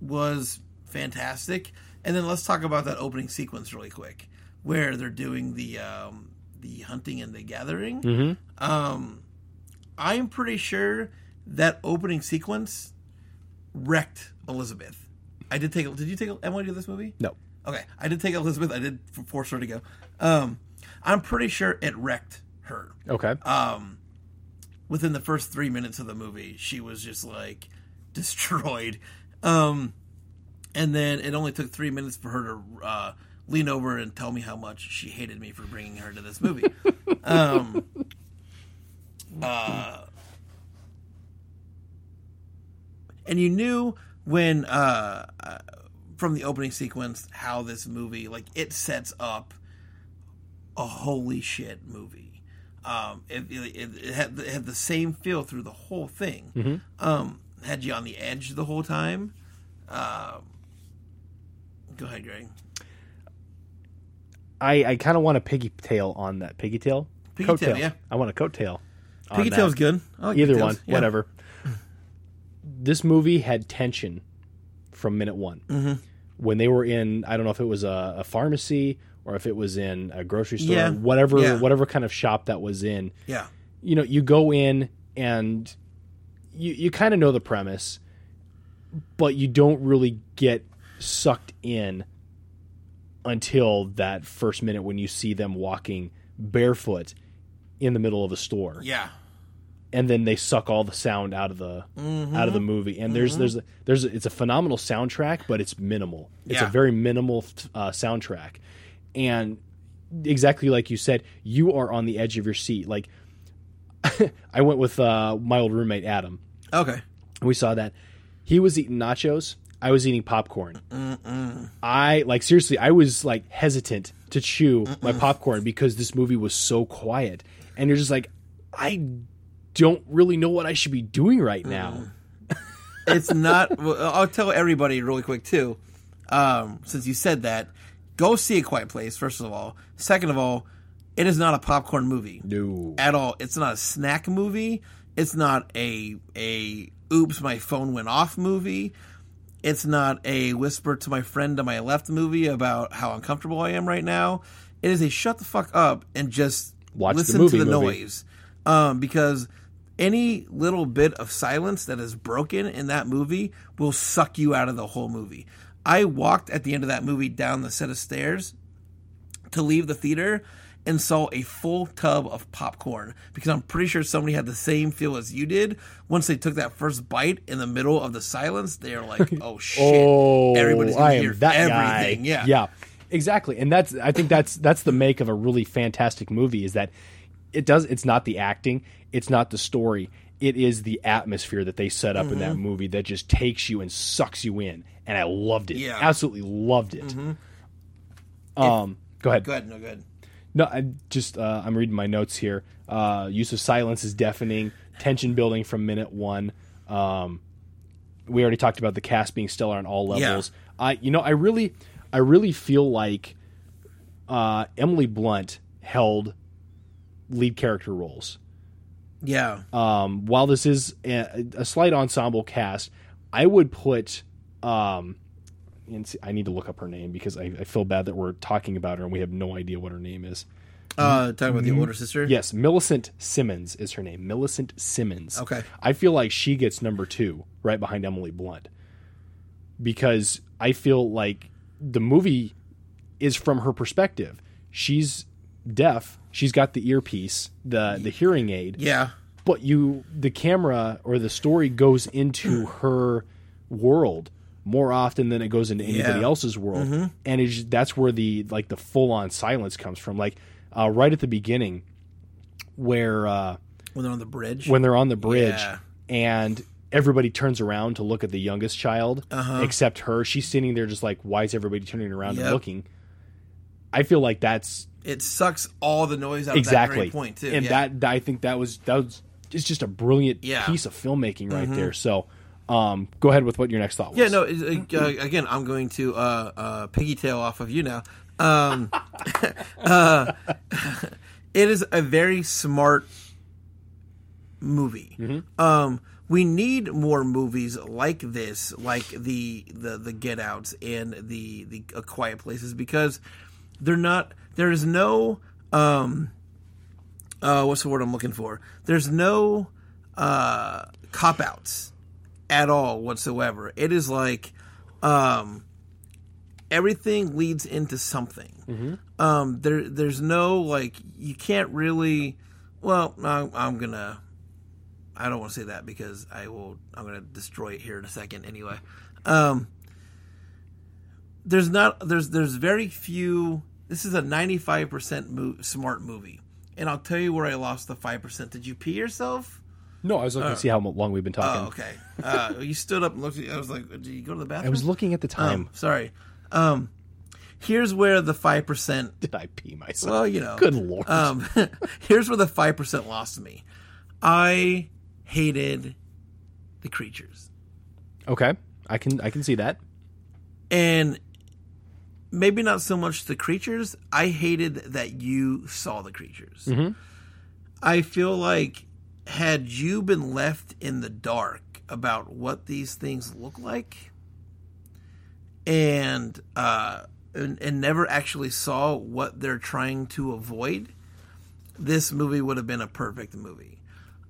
was fantastic. And then let's talk about that opening sequence really quick, where they're doing the um, the hunting and the gathering. Um, I'm pretty sure that opening sequence wrecked Elizabeth. I did take. Did you take Emily to this movie? No. Okay, I did take Elizabeth. I did force her to go. Um, I'm pretty sure it wrecked her. Okay. Within the first three minutes of the movie, she was just like destroyed. Um, and then it only took three minutes for her to uh, lean over and tell me how much she hated me for bringing her to this movie. um, uh, and you knew when uh, uh, from the opening sequence how this movie like it sets up a holy shit movie. Um, it, it, it, had, it had the same feel through the whole thing. Um, had you on the edge the whole time. Um, go ahead, Greg. I, I kind of want a piggy tail on that. Piggy tail? Piggy tail, Coattail. yeah. I want a coat tail. on Piggy. Tail's good. Like Either one, yeah. whatever. This movie had tension from minute one. Mm-hmm. When they were in, I don't know if it was a, a pharmacy or if it was in a grocery store, Yeah. whatever, Yeah. whatever kind of shop that was in. Yeah. you know, you go in and you you kind of know the premise, but you don't really get sucked in until that first minute when you see them walking barefoot in the middle of a store Yeah. and then they suck all the sound out of the Mm-hmm. out of the movie and there's there's there's it's a phenomenal soundtrack but it's minimal it's a very minimal uh, soundtrack and exactly like you said you are on the edge of your seat. Like i went with uh, my old roommate adam. Okay. we saw that. He was eating nachos. I was eating popcorn. I like seriously i was like hesitant to chew my popcorn because this movie was so quiet. And you're just like i don't really know what i should be doing right now. It's not. Well, I'll tell everybody really quick too. Um, since you said that, go see a Quiet Place. First of all, second of all, it is not a popcorn movie no at all. It's not a snack movie. It's not a a oops my phone went off movie. It's not a whisper to my friend to my left movie about how uncomfortable I am right now. It is a shut the fuck up and just Watch the listen movie to the movie. noise. Um, because any little bit of silence that is broken in that movie will suck you out of the whole movie. I walked at the end of that movie down the set of stairs to leave the theater and saw a full tub of popcorn because I'm pretty sure somebody had the same feel as you did. Once they took that first bite in the middle of the silence, they're like, "Oh shit!" oh Everybody's gonna I hear that everything. guy. Yeah, yeah exactly and that's i think that's that's the make of a really fantastic movie is that it does it's not the acting it's not the story it is the atmosphere that they set up in Mm-hmm. that movie that just takes you and sucks you in and i loved it Yeah. Mm-hmm. absolutely loved it um go ahead Go ahead. No good. no i just uh, i'm reading my notes here uh use of silence is deafening tension building from minute one um we already talked about the cast being stellar on all Yeah. levels i you know i really i really feel like uh emily blunt held lead character roles Yeah. um, while this is a, a slight ensemble cast, I would put. Um, and see, I need to look up her name because I, I feel bad that we're talking about her and we have no idea what her name is. Uh, talking about the older sister. Yes, Millicent Simmonds is her name. Millicent Simmonds. Okay. I feel like she gets number two right behind Emily Blunt because I feel like the movie is from her perspective. She's deaf. She's got the earpiece, the the hearing aid Yeah. but you the camera or the story goes into her world more often than it goes into anybody Yeah. Mm-hmm. else's world and it's, that's where the like the full on silence comes from like uh, right at the beginning where uh, When they're on the bridge. when they're on the bridge Yeah. and everybody turns around to look at the youngest child except her she's sitting there just like why is everybody turning around and Uh-huh. Looking i feel like that's it sucks all the noise out of that exactly point too. and yeah. that i think that was that was it's just a brilliant Yeah. Mm-hmm. piece of filmmaking right there so um go ahead with what your next thought was Yeah, no. Uh, again, I'm going to uh, uh, piggy tail off of you now. Um, uh, it is a very smart movie. Um, we need more movies like this, like the the the Get Outs and the the uh, Quiet Places, because they're not. There is no. Um, uh, what's the word I'm looking for? There's no uh, cop outs at all whatsoever. It is like, um, everything leads into something. Um, there, there's no like you can't really. Well, I'm, I'm gonna. I don't want to say that because I will. I'm gonna destroy it here in a second. Anyway, um, there's not. There's there's very few. This is a 95 percent mo- smart movie, and I'll tell you where I lost the five percent. Did you pee yourself? No, I was looking to see how long we've been talking. Oh, okay. Uh, you stood up and looked. At, I was like, "Did you go to the bathroom?" I was looking at the time. Um, sorry. Um, here's where the five percent. Did I pee myself? Well, you know. Good lord. Um, here's where the five percent lost me. I hated the creatures, okay, I can I can see that. and maybe not so much the creatures. I hated that you saw the creatures. I feel like had you been left in the dark about what these things look like, and uh, and, and never actually saw what they're trying to avoid, this movie would have been a perfect movie.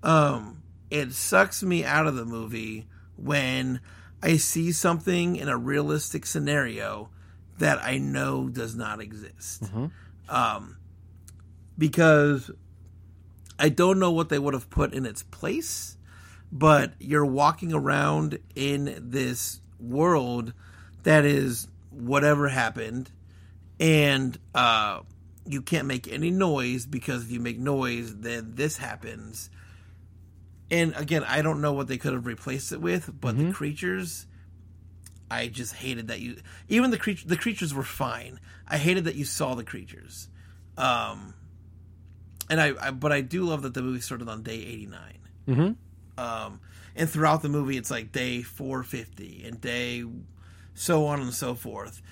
Um, it sucks me out of the movie when I see something in a realistic scenario that I know does not exist. Um, because I don't know what they would have put in its place, but you're walking around in this world that is whatever happened, and uh, you can't make any noise because if you make noise, then this happens. And again, I don't know what they could have replaced it with, but the creatures, I just hated that you. Even the creature, the creatures were fine. I hated that you saw the creatures. Um, and I, I but I do love that the movie started on day 89 mm-hmm. um and throughout the movie it's like day 450 and day so on and so forth.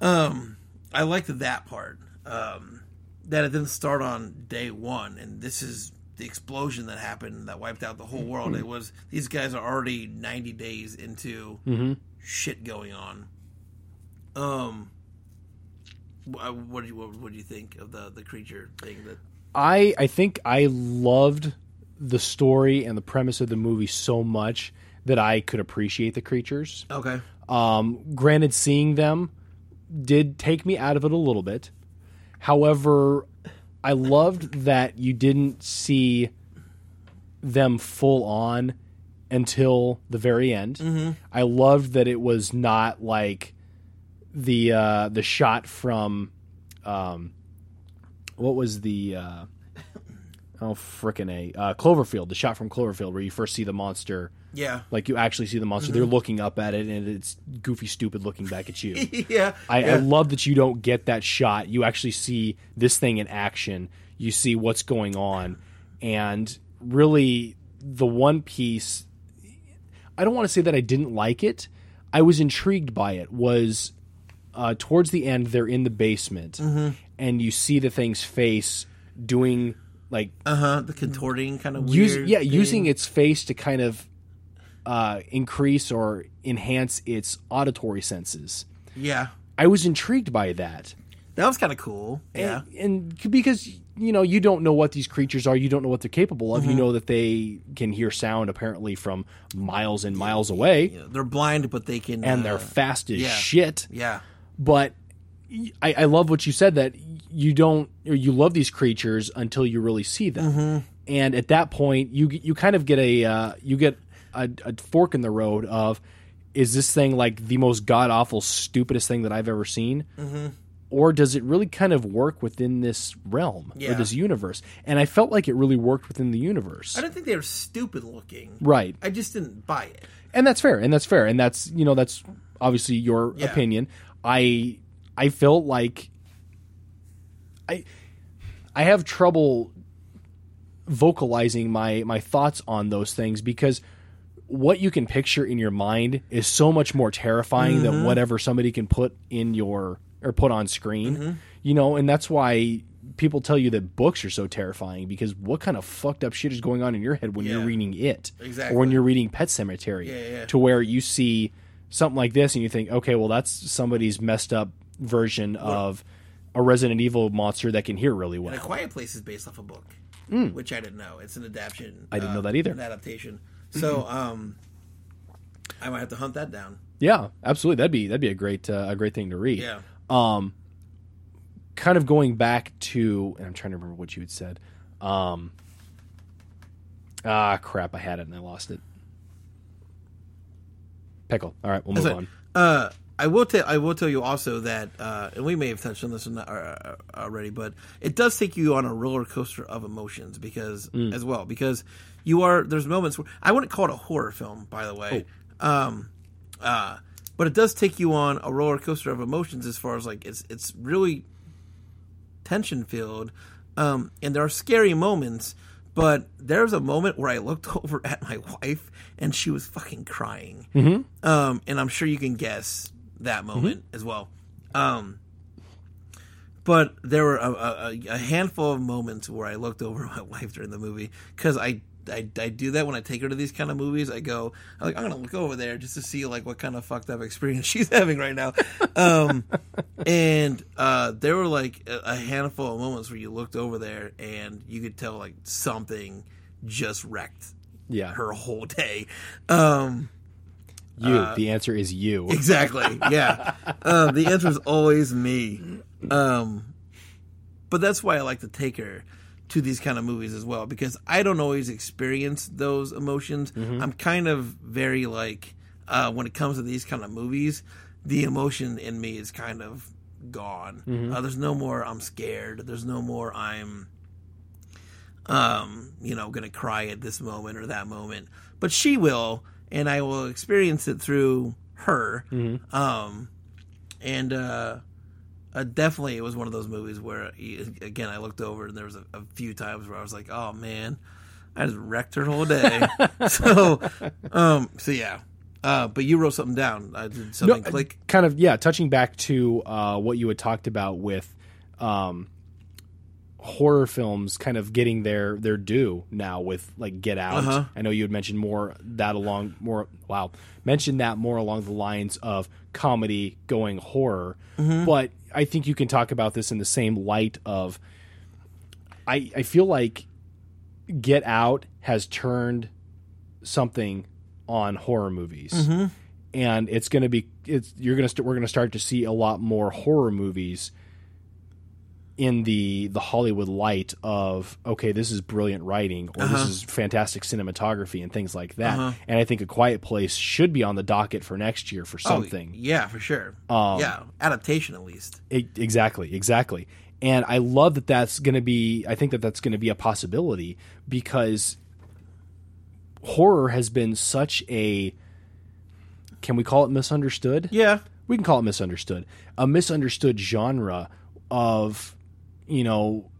Um i liked that part um that it didn't start on day one. And this is the explosion that happened that wiped out the whole world. It was these guys are already 90 days into shit going on. Um what do you what, what do you think of the the creature thing that I I think I loved the story and the premise of the movie so much that I could appreciate the creatures. Okay. Um, granted, seeing them did take me out of it a little bit. However, I loved that you didn't see them full on until the very end. I loved that it was not like the uh, the shot from um, what was the uh, oh frickin' a uh, Cloverfield, the shot from Cloverfield where you first see the monster. Yeah. Like you actually see the monster, they're looking up at it, and it's goofy, stupid looking back at you. yeah. I, yeah. I love that you don't get that shot. You actually see this thing in action. You see what's going on, and really, the one piece. I don't want to say that I didn't like it. I was intrigued by it. Was uh, towards the end, they're in the basement, Mm-hmm. and you see the thing's face doing like uh huh. The contorting kind of use, weird. yeah, thing. using its face to kind of uh, increase or enhance its auditory senses. Yeah. I was intrigued by that. That was kind of cool. Yeah. And, and because you know, you don't know what these creatures are, you don't know what they're capable of. Mm-hmm. You know that they can hear sound apparently from miles and miles away know, they're blind, but they can. and uh, they're fast as yeah. shit. Yeah. But I, I love what you said that you don't or you love these creatures until you really see them. Mm-hmm. And at that point, you you kind of get a uh, you get a, a fork in the road of is this thing like the most god awful stupidest thing that I've ever seen, Mm-hmm. or does it really kind of work within this realm or this universe? And I felt like it really worked within the universe, I don't think they were stupid looking. right? I just didn't buy it. and that's fair and that's fair and that's you know that's obviously your Yeah. opinion i i felt like i i have trouble vocalizing my my thoughts on those things because what you can picture in your mind is so much more terrifying Mm-hmm. than whatever somebody can put in your or put on screen Mm-hmm. you know and that's why people tell you that books are so terrifying because what kind of fucked up shit is going on in your head when you're reading it Exactly. or when you're reading Pet Sematary Yeah, yeah. to where you see something like this and you think okay well that's somebody's messed up version of a resident evil monster that can hear really And well A Quiet Place is based off a book, which I didn't know. It's an adaptation. I didn't uh, know that either. An adaptation. So, um, I might have to hunt that down. Yeah, absolutely. That'd be that'd be a great uh, a great thing to read. Yeah. Um, kind of going back to, and I'm trying to remember what you had said. Um, ah, crap! I had it and I lost it. Pickle. All right, we'll move That's on. Uh, I will tell. I will tell you also that, uh, and we may have touched on this one, uh, already, but it does take you on a roller coaster of emotions because, Mm. as well, because you are. There's moments where I wouldn't call it a horror film, by the way. Oh. Um, uh, but it does take you on a roller coaster of emotions as far as like it's it's really tension filled, um, and there are scary moments. But there was a moment where I looked over at my wife and she was fucking crying. Mm-hmm. Um, and I'm sure you can guess that moment as well. Um, but there were a, a, a handful of moments where I looked over at my wife during the movie because I, I I do that when I take her to these kind of movies. I go, I'm like, I'm gonna look over there just to see like what kind of fucked up experience she's having right now. Um, and uh, there were like a, a handful of moments where you looked over there and you could tell like something just wrecked Yeah, her whole day. Um, you. uh, the answer is you. Exactly. Yeah. um, the answer is always me. Um, but that's why I like to take her to these kind of movies as well because I don't always experience those emotions. I'm kind of very like uh, when it comes to these kind of movies, the emotion in me is kind of gone. Uh, there's no more I'm scared. There's no more I'm um, you know, gonna cry at this moment or that moment. But she will, and I will experience it through her. Um, and uh, uh, definitely, it was one of those movies where, again, I looked over and there was a, a few times where I was like, "Oh man, I just wrecked her whole day." so, um, so yeah. Uh, but you wrote something down. I did something No, click. kind of yeah touching back to uh, what you had talked about with um, horror films kind of getting their their due now with like get out Uh-huh. i know you had mentioned more that along more wow mentioned that more along the lines of comedy going horror Mm-hmm. but i think you can talk about this in the same light of i i feel like get out has turned something on horror movies Mm-hmm. and it's going to be it's you're going to st- we're going to start to see a lot more horror movies in the the Hollywood light of okay this is brilliant writing or Uh-huh. this is fantastic cinematography and things like that and I think a quiet place should be on the docket for next year for something Oh, yeah, for sure. Um, yeah, adaptation at least. E- exactly, exactly. And I love that that's going to be. I think that that's going to be a possibility because horror has been such a. Can we call it misunderstood? Yeah, we can call it misunderstood. A misunderstood genre of, you know,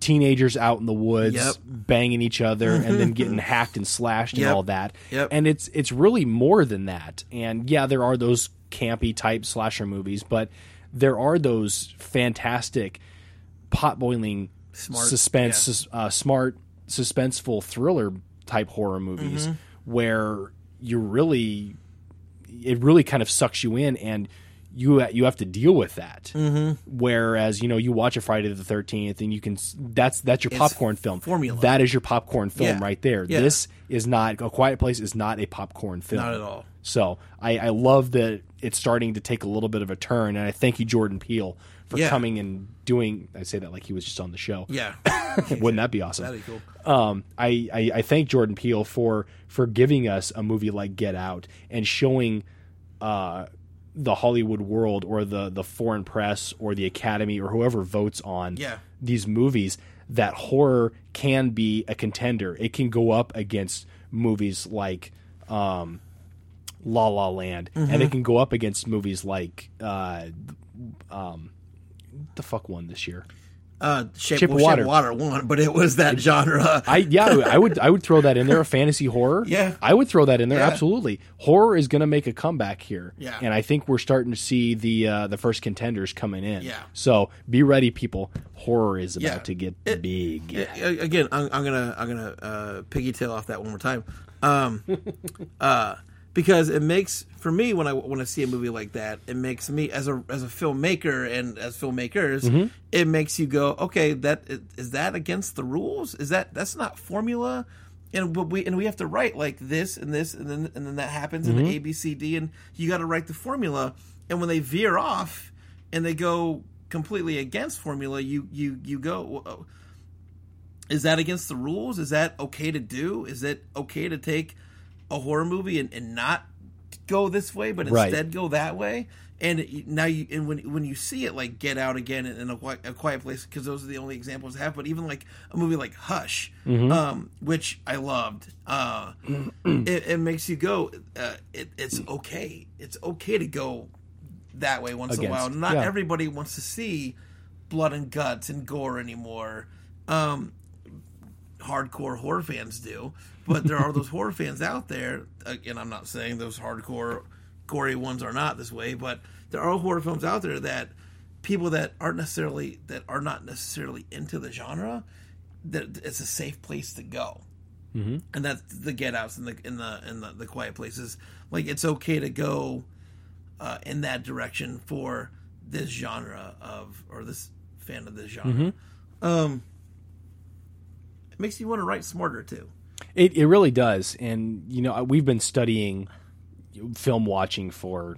teenagers out in the woods Yep. banging each other and then getting hacked and slashed and all that. Yep. And it's it's really more than that. And yeah, there are those campy type slasher movies, but there are those fantastic pot boiling Smart, suspense yeah. sus- uh, smart suspenseful thriller type horror movies Mm-hmm. where you really it really kind of sucks you in and you you have to deal with that. Mm-hmm. Whereas you know you watch a Friday the Thirteenth and you can that's that's your popcorn film formula. That is your popcorn film Yeah. right there. Yeah. This is not a Quiet Place is not a popcorn film. Not at all. So I, I love that it's starting to take a little bit of a turn, and I thank you Jordan Peele for Yeah. coming and doing. I say that like he was just on the show. yeah, Wouldn't that be awesome? that'd be cool. um, I, I, I thank Jordan Peele for for giving us a movie like Get Out and showing uh, the Hollywood world or the the foreign press or the Academy or whoever votes on Yeah. these movies that horror can be a contender. It can go up against movies like um, La La Land, and Mm-hmm. it can go up against movies like uh, um, the fuck one this year. Uh, Shape, Shape well, of Shape Water. of Water won, but it was that genre. I yeah, I would I would throw that in there. A fantasy horror. Yeah. I would throw that in there. Yeah. Absolutely, horror is going to make a comeback here. Yeah. and I think we're starting to see the uh, the first contenders coming in. Yeah. so be ready, people. Horror is about Yeah. to get It- big. A- again, I'm, I'm gonna I'm gonna uh, piggy tail off that one more time, um, uh, because it makes for me when I when I see a movie like that, it makes me as a as a filmmaker and as filmmakers, Mm-hmm. it makes you go, okay, that is that against the rules? Is that that's not formula? and but we and we have to write like this and this and then and then that happens in the A B C D and you got to write the formula. And when they veer off and they go completely against formula, you you you go. "Whoa, Is that against the rules? Is that okay to do? Is it okay to take a horror movie and, and not go this way, but Right. instead go that way? And now you and when when you see it like Get Out again in a, a quiet place because those are the only examples I have. But even like a movie like Hush, um, which I loved, uh, it, it makes you go. Uh, it, it's okay. It's okay to go that way once in a while. Not yeah. everybody wants to see blood and guts and gore anymore. Um, hardcore horror fans do, but there are those horror fans out there. uh, And I'm not saying those hardcore, gory ones are not this way, but there are horror films out there that people that aren't necessarily that are not necessarily into the genre that it's a safe place to go. Mm-hmm. And that's the Get Outs and the in the in the, the Quiet Places. Like it's okay to go uh, in that direction for this genre of or this fan of this genre. Um, it makes you want to write smarter too. It it really does, and you know we've been studying film watching for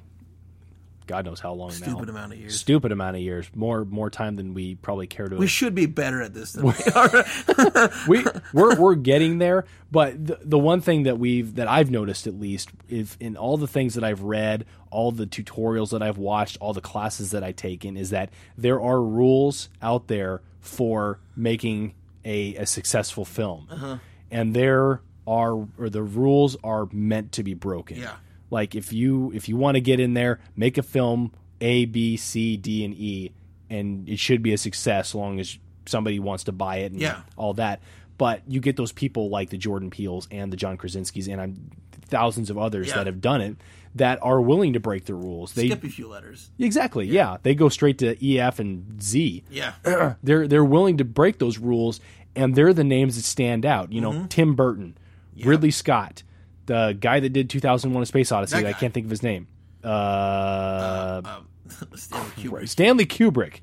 God knows how long now. Stupid amount of years. Stupid amount of years. More more time than we probably care to. We should be better at this than we are. we we're we're getting there, but the, the one thing that we've that I've noticed at least if in all the things that I've read, all the tutorials that I've watched, all the classes that I've taken, is that there are rules out there for making a, a successful film, uh-huh. and there are or the rules are meant to be broken. Yeah. Like if you if you want to get in there, make a film A, B, C, D, and E, and it should be a success as long as somebody wants to buy it and Yeah. all that. But you get those people like the Jordan Peeles and the John Krasinski's and I'm, thousands of others Yeah. that have done it that are willing to break the rules. They Skip a few letters. exactly, yeah. They go straight to E, F, and Z Yeah. they're they're willing to break those rules and they're the names that stand out. You know Mm-hmm. tim burton ridley scott the guy that did 2001 a space odyssey i can't think of his name. Uh, Um, Stanley Kubrick. stanley kubrick.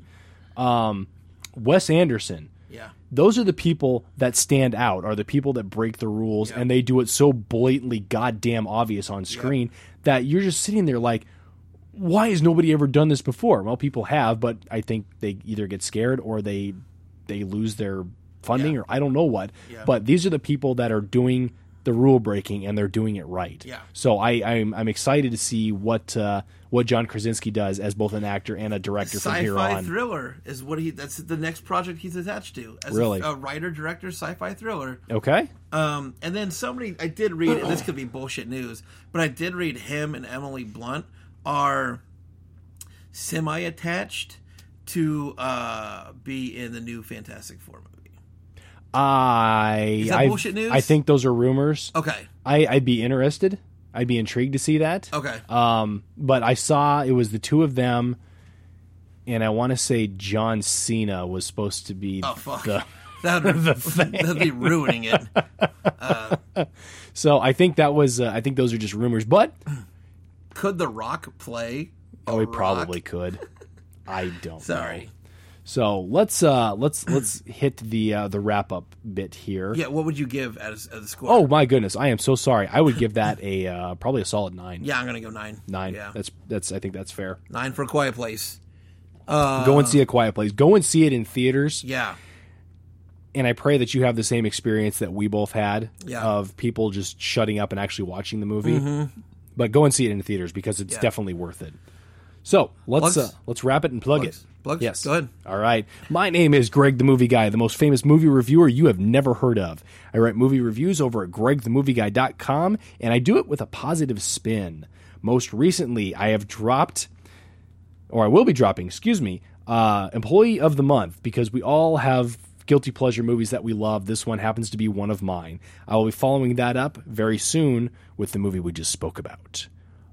Um, wes anderson. Yeah. those are the people that stand out are the people that break the rules Yeah. and they do it so blatantly goddamn obvious on screen that you're just sitting there like why has nobody ever done this before? Well people have but i think they either get scared or they they lose their funding Yeah. or i don't know what Yeah. but these are the people that are doing the rule breaking and they're doing it right Yeah. so i i'm, I'm excited to see what uh, what john krasinski does as both an actor and a director from here Sci-fi on thriller is what he. That's the next project he's attached to. As Really? a, a writer, director, sci-fi thriller. okay Um, and then somebody I did read, and this could be bullshit news, but I did read him and Emily Blunt are semi-attached to uh, be in the new Fantastic Four movie. I Is that I, bullshit news? I think those are rumors. Okay, I, I'd be interested. I'd be intrigued to see that. okay, Um, but I saw it was the two of them, and I want to say John Cena was supposed to be oh fuck, the. that would that'd be ruining it. So I think that was. Uh, I think those are just rumors, but Could The Rock play? oh, he Rock? probably could. I don't. Sorry. So let's uh let's let's hit the uh, the wrap up bit here. Yeah, what would you give as, as a score? Oh my goodness, I am so sorry. I would give that a uh, probably a solid nine. yeah, I'm gonna go nine. Nine. Yeah, That's that's. I think that's fair. nine for a Quiet Place. Go and see a quiet place. Go and see it in theaters. Yeah, and I pray that you have the same experience that we both had Yeah. of people just shutting up and actually watching the movie. But go and see it in the theaters because it's Yeah. definitely worth it. So let's uh, let's wrap it and plug Plugs. it. Plugs? Yes. Go ahead. All right. My name is Greg the Movie Guy, the most famous movie reviewer you have never heard of. I write movie reviews over at gregthemovieguy.com, and I do it with a positive spin. Most recently, I have dropped or I will be dropping, excuse me, uh, Employee of the Month because we all have guilty pleasure movies that we love. This one happens to be one of mine. I will be following that up very soon with the movie we just spoke about,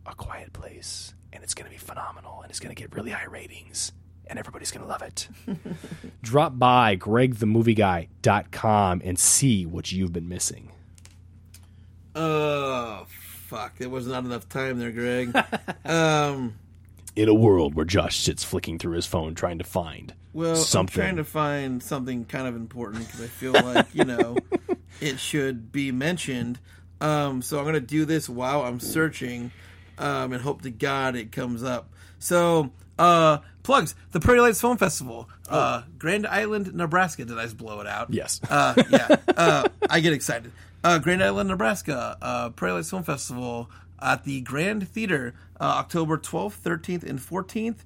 A Quiet Place. And it's going to be phenomenal and it's going to get really high ratings and everybody's going to love it. Drop by gregthemovieguy.com and see what you've been missing. Oh fuck! There was not enough time there, Greg. um, In a world where Josh sits flicking through his phone trying to find well, something. I'm trying to find something kind of important because I feel like you know it should be mentioned. Um, so I'm going to do this while I'm searching um, and hope to God it comes up. So, uh, plugs the Prairie Lights Film Festival, uh, Grand Island, Nebraska. Did I just blow it out? Yes. Uh, yeah. Uh, I get excited. Uh, Grand Island, Nebraska, uh, Prairie Lights Film Festival at the Grand Theater, uh, October 12th, 13th, and 14th.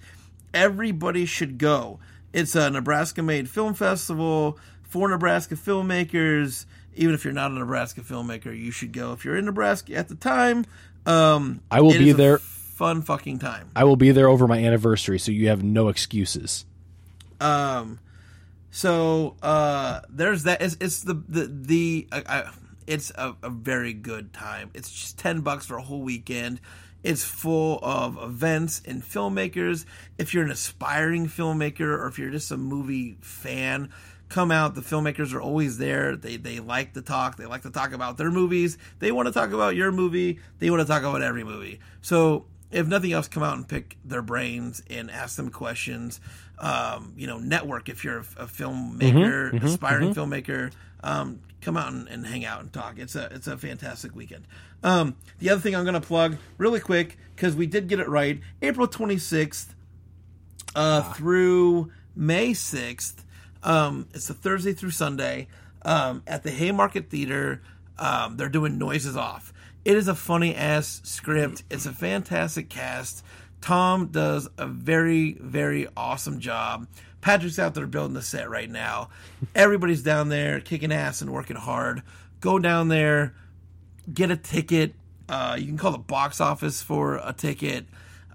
Everybody should go. It's a Nebraska made film festival for Nebraska filmmakers. Even if you're not a Nebraska filmmaker, you should go. If you're in Nebraska at the time, um, I will be there. Fun fucking time. I will be there over my anniversary, so you have no excuses. Um, so uh, there's that. It's, it's the the the. Uh, uh, it's a, a very good time. It's just ten bucks for a whole weekend. It's full of events and filmmakers. If you're an aspiring filmmaker or if you're just a movie fan, come out. The filmmakers are always there. They they like to talk. They like to talk about their movies. They want to talk about your movie. They want to talk about every movie. So if nothing else, come out and pick their brains and ask them questions. Um, you know, network if you're a, a filmmaker, aspiring filmmaker. Um, come out and, and hang out and talk. It's a it's a fantastic weekend. Um, the other thing I'm going to plug really quick because we did get it right. April 26th uh, through May 6th. Um, it's a Thursday through Sunday um, at the Haymarket Theater. Um, they're doing Noises Off. It is a funny ass script. It's a fantastic cast. Tom does a very, very awesome job. Patrick's out there building the set right now. Everybody's down there kicking ass and working hard. Go down there, get a ticket. Uh, you can call the box office for a ticket.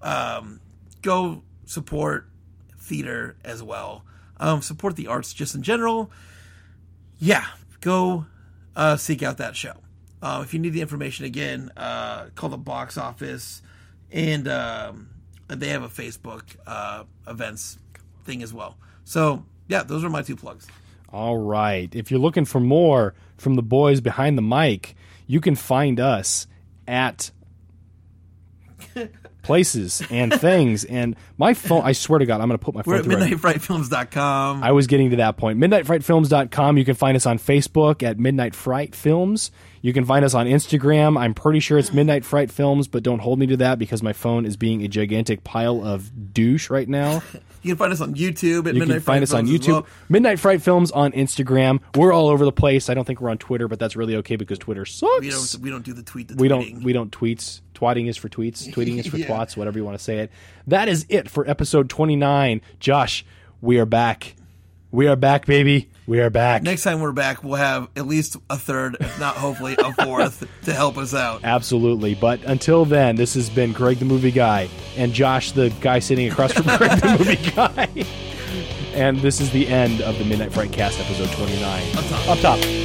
Um, go support theater as well. Um, support the arts just in general. Yeah, go uh, seek out that show. Uh, if you need the information again, uh, call the box office, and um, they have a Facebook uh, events thing as well. So yeah, those are my two plugs. All right. If you're looking for more from the boys behind the mic, you can find us at places and things. And my phone, I swear to God, I'm going to put my phone We're at through midnightfrightfilms.com. I was getting to that point. MidnightFrightFilms.com. You can find us on Facebook at Midnight Fright Films. You can find us on Instagram. I'm pretty sure it's Midnight Fright Films, but don't hold me to that because my phone is being a gigantic pile of douche right now. You can find us on YouTube at You Midnight can find Fright us on Films YouTube. well. Midnight Fright Films on Instagram. We're all over the place. I don't think we're on Twitter, but that's really okay because Twitter sucks. We don't we don't do the tweet the we tweeting. don't we don't tweets. Twatting is for tweets. Tweeting is for Yeah. twats. Whatever you want to say it. That is it for episode 29. Josh, we are back. We are back, baby. We are back. Next time we're back, we'll have at least a third, if not hopefully a fourth, to help us out. Absolutely. But until then, this has been Greg the Movie Guy and Josh the guy sitting across from Greg the Movie Guy. And this is the end of the Midnight Fright Cast episode 29. Up top. Up top.